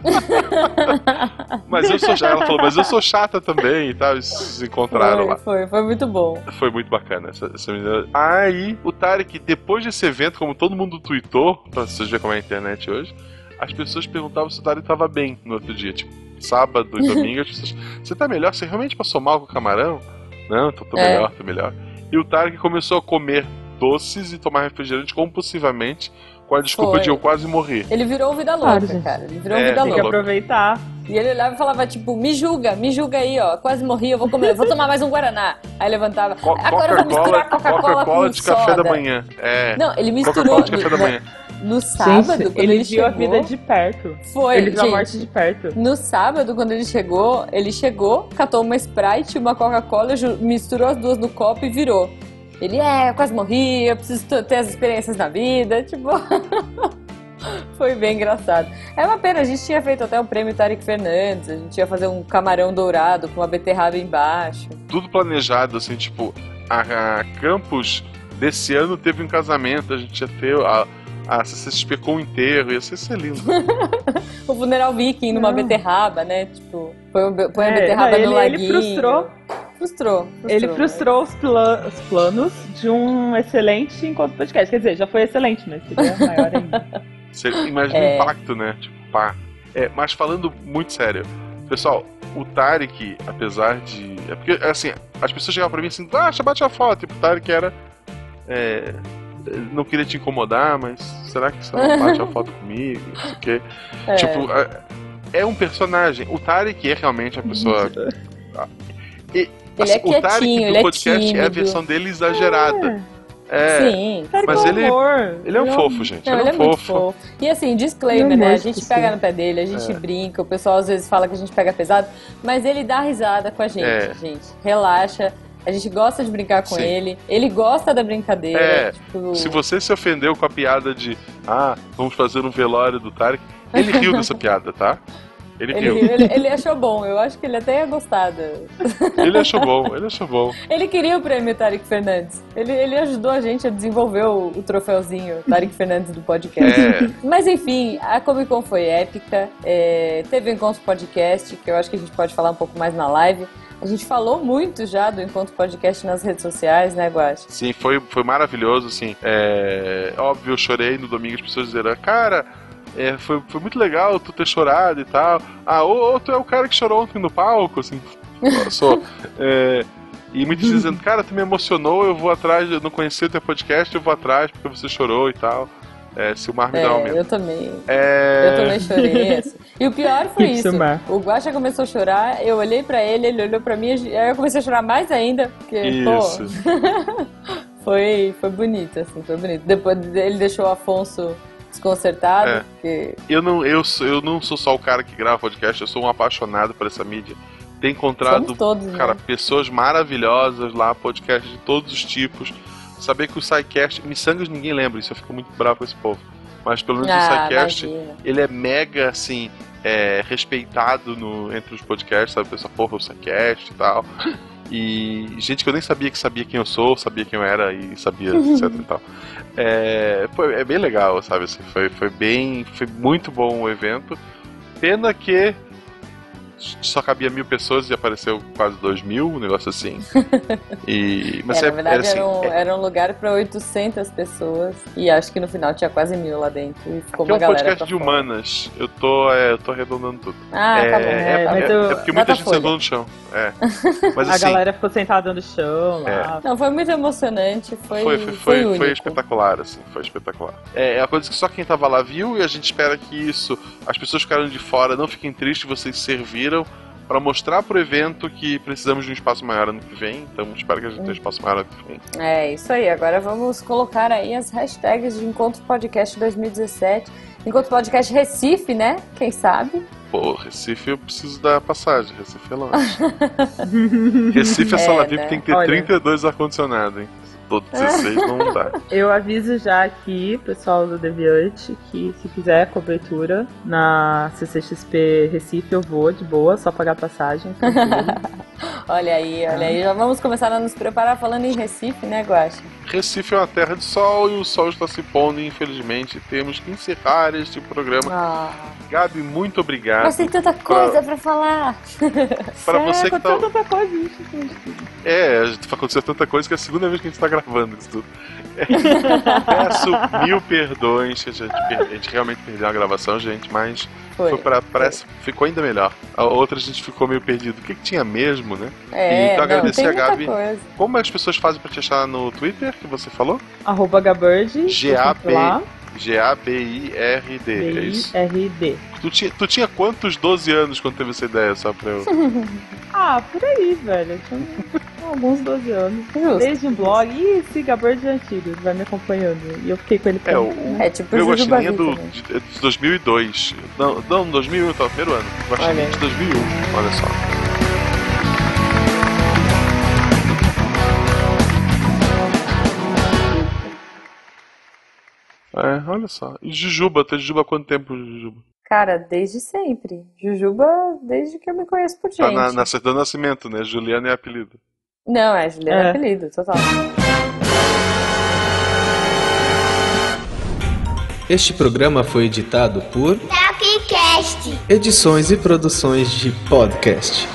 mas eu sou chata, ela falou, mas eu sou chata também e tal, eles se encontraram foi, lá. foi, foi muito bom. Foi muito bacana essa, essa menina. Aí, o Tarek, depois desse evento, como todo mundo tweetou, pra vocês verem como é a internet hoje, as pessoas perguntavam se o Tarek tava bem no outro dia, tipo, sábado e domingo, as pessoas, você tá melhor? Você realmente passou mal com o camarão? Não, tô, tô É. melhor, tô melhor. E o Tarek começou a comer doces e tomar refrigerante compulsivamente com a desculpa Foi. de eu quase morrer. Ele virou vida Claro, louca, gente. cara. Ele virou É, vida Tem que louca. aproveitar. E ele olhava e falava, tipo, me julga, me julga aí, ó. Quase morri, eu vou comer, eu vou tomar mais um Guaraná. Aí levantava. Co- Agora eu vou Coca-Cola misturar Coca-Cola Coca-Cola com de café soda. da manhã. É. Não, ele misturou de café da no, manhã. no sábado, Gente, quando ele, ele, viu a vida de perto. Foi, ele viu a gente. morte de perto. No sábado, quando ele chegou, ele chegou, catou uma Sprite, uma Coca-Cola, misturou as duas no copo e virou. Ele, é, eu quase morri, eu preciso ter as experiências na vida, tipo... Foi bem engraçado. É uma pena, a gente tinha feito até o prêmio Tarek Fernandes, a gente ia fazer um camarão dourado com uma beterraba embaixo. tudo planejado, assim, tipo, a, a Campus desse ano teve um casamento, a gente ia ter a, a CCXP com o inteiro, ia ser, ser lindo. O funeral viking numa Não. beterraba, né? Tipo, põe, põe a É, beterraba não, no ele- ele laguinho. frustrou. Frustrou. frustrou. Ele frustrou os, pla- os planos de um excelente encontro podcast. Quer dizer, já foi excelente, mas seria maior ainda. Você imagina É. o impacto, né? Tipo, pá. É, mas falando muito sério, pessoal, o Tarek, apesar de. É porque, assim, as pessoas chegavam pra mim assim, ah, bate a foto, tipo, o Tarek era. É, não queria te incomodar, mas será que você não bate a foto comigo? Não sei o quê. É. Tipo, é, é um personagem. O Tarek é realmente a pessoa. E, Ele é o Tarek quietinho, do ele é podcast é, a tímido. versão dele exagerada. É, Sim. Tarek Mas é ele- amor. ele é um Ele fofo, gente. Não, ele é um fofo. fofo. E assim, disclaimer, é né? A gente sim. pega no pé dele, a gente brinca, o pessoal às vezes fala que a gente pega pesado, mas ele dá risada com a gente, É. gente. Relaxa. A gente gosta de brincar com Sim. ele. Ele gosta da brincadeira. É, tipo, Se você se ofendeu com a piada de ah, vamos fazer um velório do Tarek, ele riu dessa piada, tá? Ele Ele, viu. ele, ele achou bom, eu acho que ele até ia gostar. Ele achou bom, ele achou bom. Ele queria o prêmio Tarek Fernandes. Ele, ele ajudou a gente a desenvolver o, o troféuzinho Tarek Fernandes do podcast. É. Mas enfim, a Comic Con foi épica. é, teve o Encontro Podcast, que eu acho que a gente pode falar um pouco mais na live. A gente falou muito já do Encontro Podcast nas redes sociais, né, Guache? Sim, foi, foi maravilhoso, assim. É, óbvio, eu chorei no domingo, as pessoas disseram, cara, é, foi, foi muito legal tu ter chorado e tal. Ah, ou, ou tu é o cara que chorou ontem no palco, assim. Sou. É, e muitos dizendo, cara, tu me emocionou, eu vou atrás, eu não conhecia o teu podcast, eu vou atrás porque você chorou e tal. É, se o mar me dá um É, eu também. É, Eu também chorei. assim. E o pior foi isso. O Guaxa começou a chorar, eu olhei pra ele, ele olhou pra mim, aí eu comecei a chorar mais ainda, porque, Isso. pô, foi, foi bonito, assim, foi bonito. Depois ele deixou o Afonso desconcertado, É. porque Eu não, eu, sou- eu não sou só o cara que grava podcast, eu sou um apaixonado por essa mídia. Tenho encontrado todos, Cara, né? pessoas maravilhosas lá, podcast de todos os tipos. Saber que o SciCast, Missangas ninguém lembra isso, eu fico muito bravo com esse povo. Mas pelo menos o Ah, SciCast, imagina. ele é mega, assim, é, respeitado no, entre os podcasts, sabe? Pessoa, porra, o SciCast e tal. E gente que eu nem sabia que sabia quem eu sou, sabia quem eu era e sabia, etc e tal. É, pô, é bem legal, sabe? Assim, foi, foi bem. Foi muito bom o evento. Pena que só cabia mil pessoas e apareceu quase dois mil, um negócio assim. E, mas É, é, na verdade, é assim, era, um, é- era um lugar pra 800 pessoas e acho que no final tinha quase mil lá dentro e ficou é uma um galera podcast de fora. humanas. Eu tô, é, eu tô arredondando tudo. Ah, é, tá bom. é, É, tá mas bom. é- é porque muita gente Datafolha. sentou no chão. É. Mas A assim, galera ficou sentada no chão É. lá. Não, foi muito emocionante, foi, foi, foi, foi, único. foi espetacular, assim, foi espetacular. É, é uma coisa que só quem tava lá viu e a gente espera que isso, as pessoas ficaram de fora, não fiquem tristes, vocês serviram pra mostrar pro evento que precisamos de um espaço maior ano que vem, então espero que a gente tenha um espaço maior ano que vem. É, isso aí. Agora vamos colocar aí as hashtags de Encontro Podcast 2017. Encontro Podcast Recife, né? Quem sabe? Pô, Recife eu preciso da passagem, Recife é longe. Recife, É, sala VIP né? tem que ter Olha. 32 ar-condicionado, hein? Todo 16 não dá. Eu aviso já aqui, pessoal do Deviante, que se quiser cobertura na CCXP Recife, eu vou de boa, só pagar passagem. tranquilo. Olha aí, olha aí. Já vamos começar a nos preparar falando em Recife, né, Guaxa? Recife é uma terra de sol e o sol está se pondo, e infelizmente temos que encerrar este programa. Ah, Gabi, muito obrigado. mas tem tanta coisa pra falar. Pra você que tá. tanta coisa. É, aconteceu tanta coisa que é a segunda vez que a gente tá gravando isso tudo. Peço mil perdões, a gente, per- a gente realmente perdeu a gravação, gente, mas Foi. foi pra, parece, ficou ainda melhor. A outra a gente ficou meio perdido. O que, que tinha mesmo, né? É, Então, não, agradecer tem a Gabi. coisa. Como as pessoas fazem pra te achar no Twitter, que você falou? Arroba Gabird. G-A-B. G-A-B-I-R-D. É. B-I-R-D. Tu tinha, tu tinha quantos 12 anos quando teve essa ideia, só pra eu. Ah, por aí, velho. Eu tinha alguns 12 anos. Justo. Desde um blog. E esse Gabird é antigo, vai me acompanhando. E eu fiquei com ele É, pra o-. É tipo Meu Guaxinim é do, também. de, é de 2002. Não, não 2001, tá, primeiro ano. Aí. de 2001, olha só. É, olha só. E Jujuba, tu é Jujuba há quanto tempo, Jujuba? Cara, desde sempre. Jujuba, desde que eu me conheço por gente. Tá na, na certidão de nascimento, né? Juliana é apelido. Não, é Juliana É. apelido, total. Este programa foi editado por Tapcast. Edições e Produções de Podcast.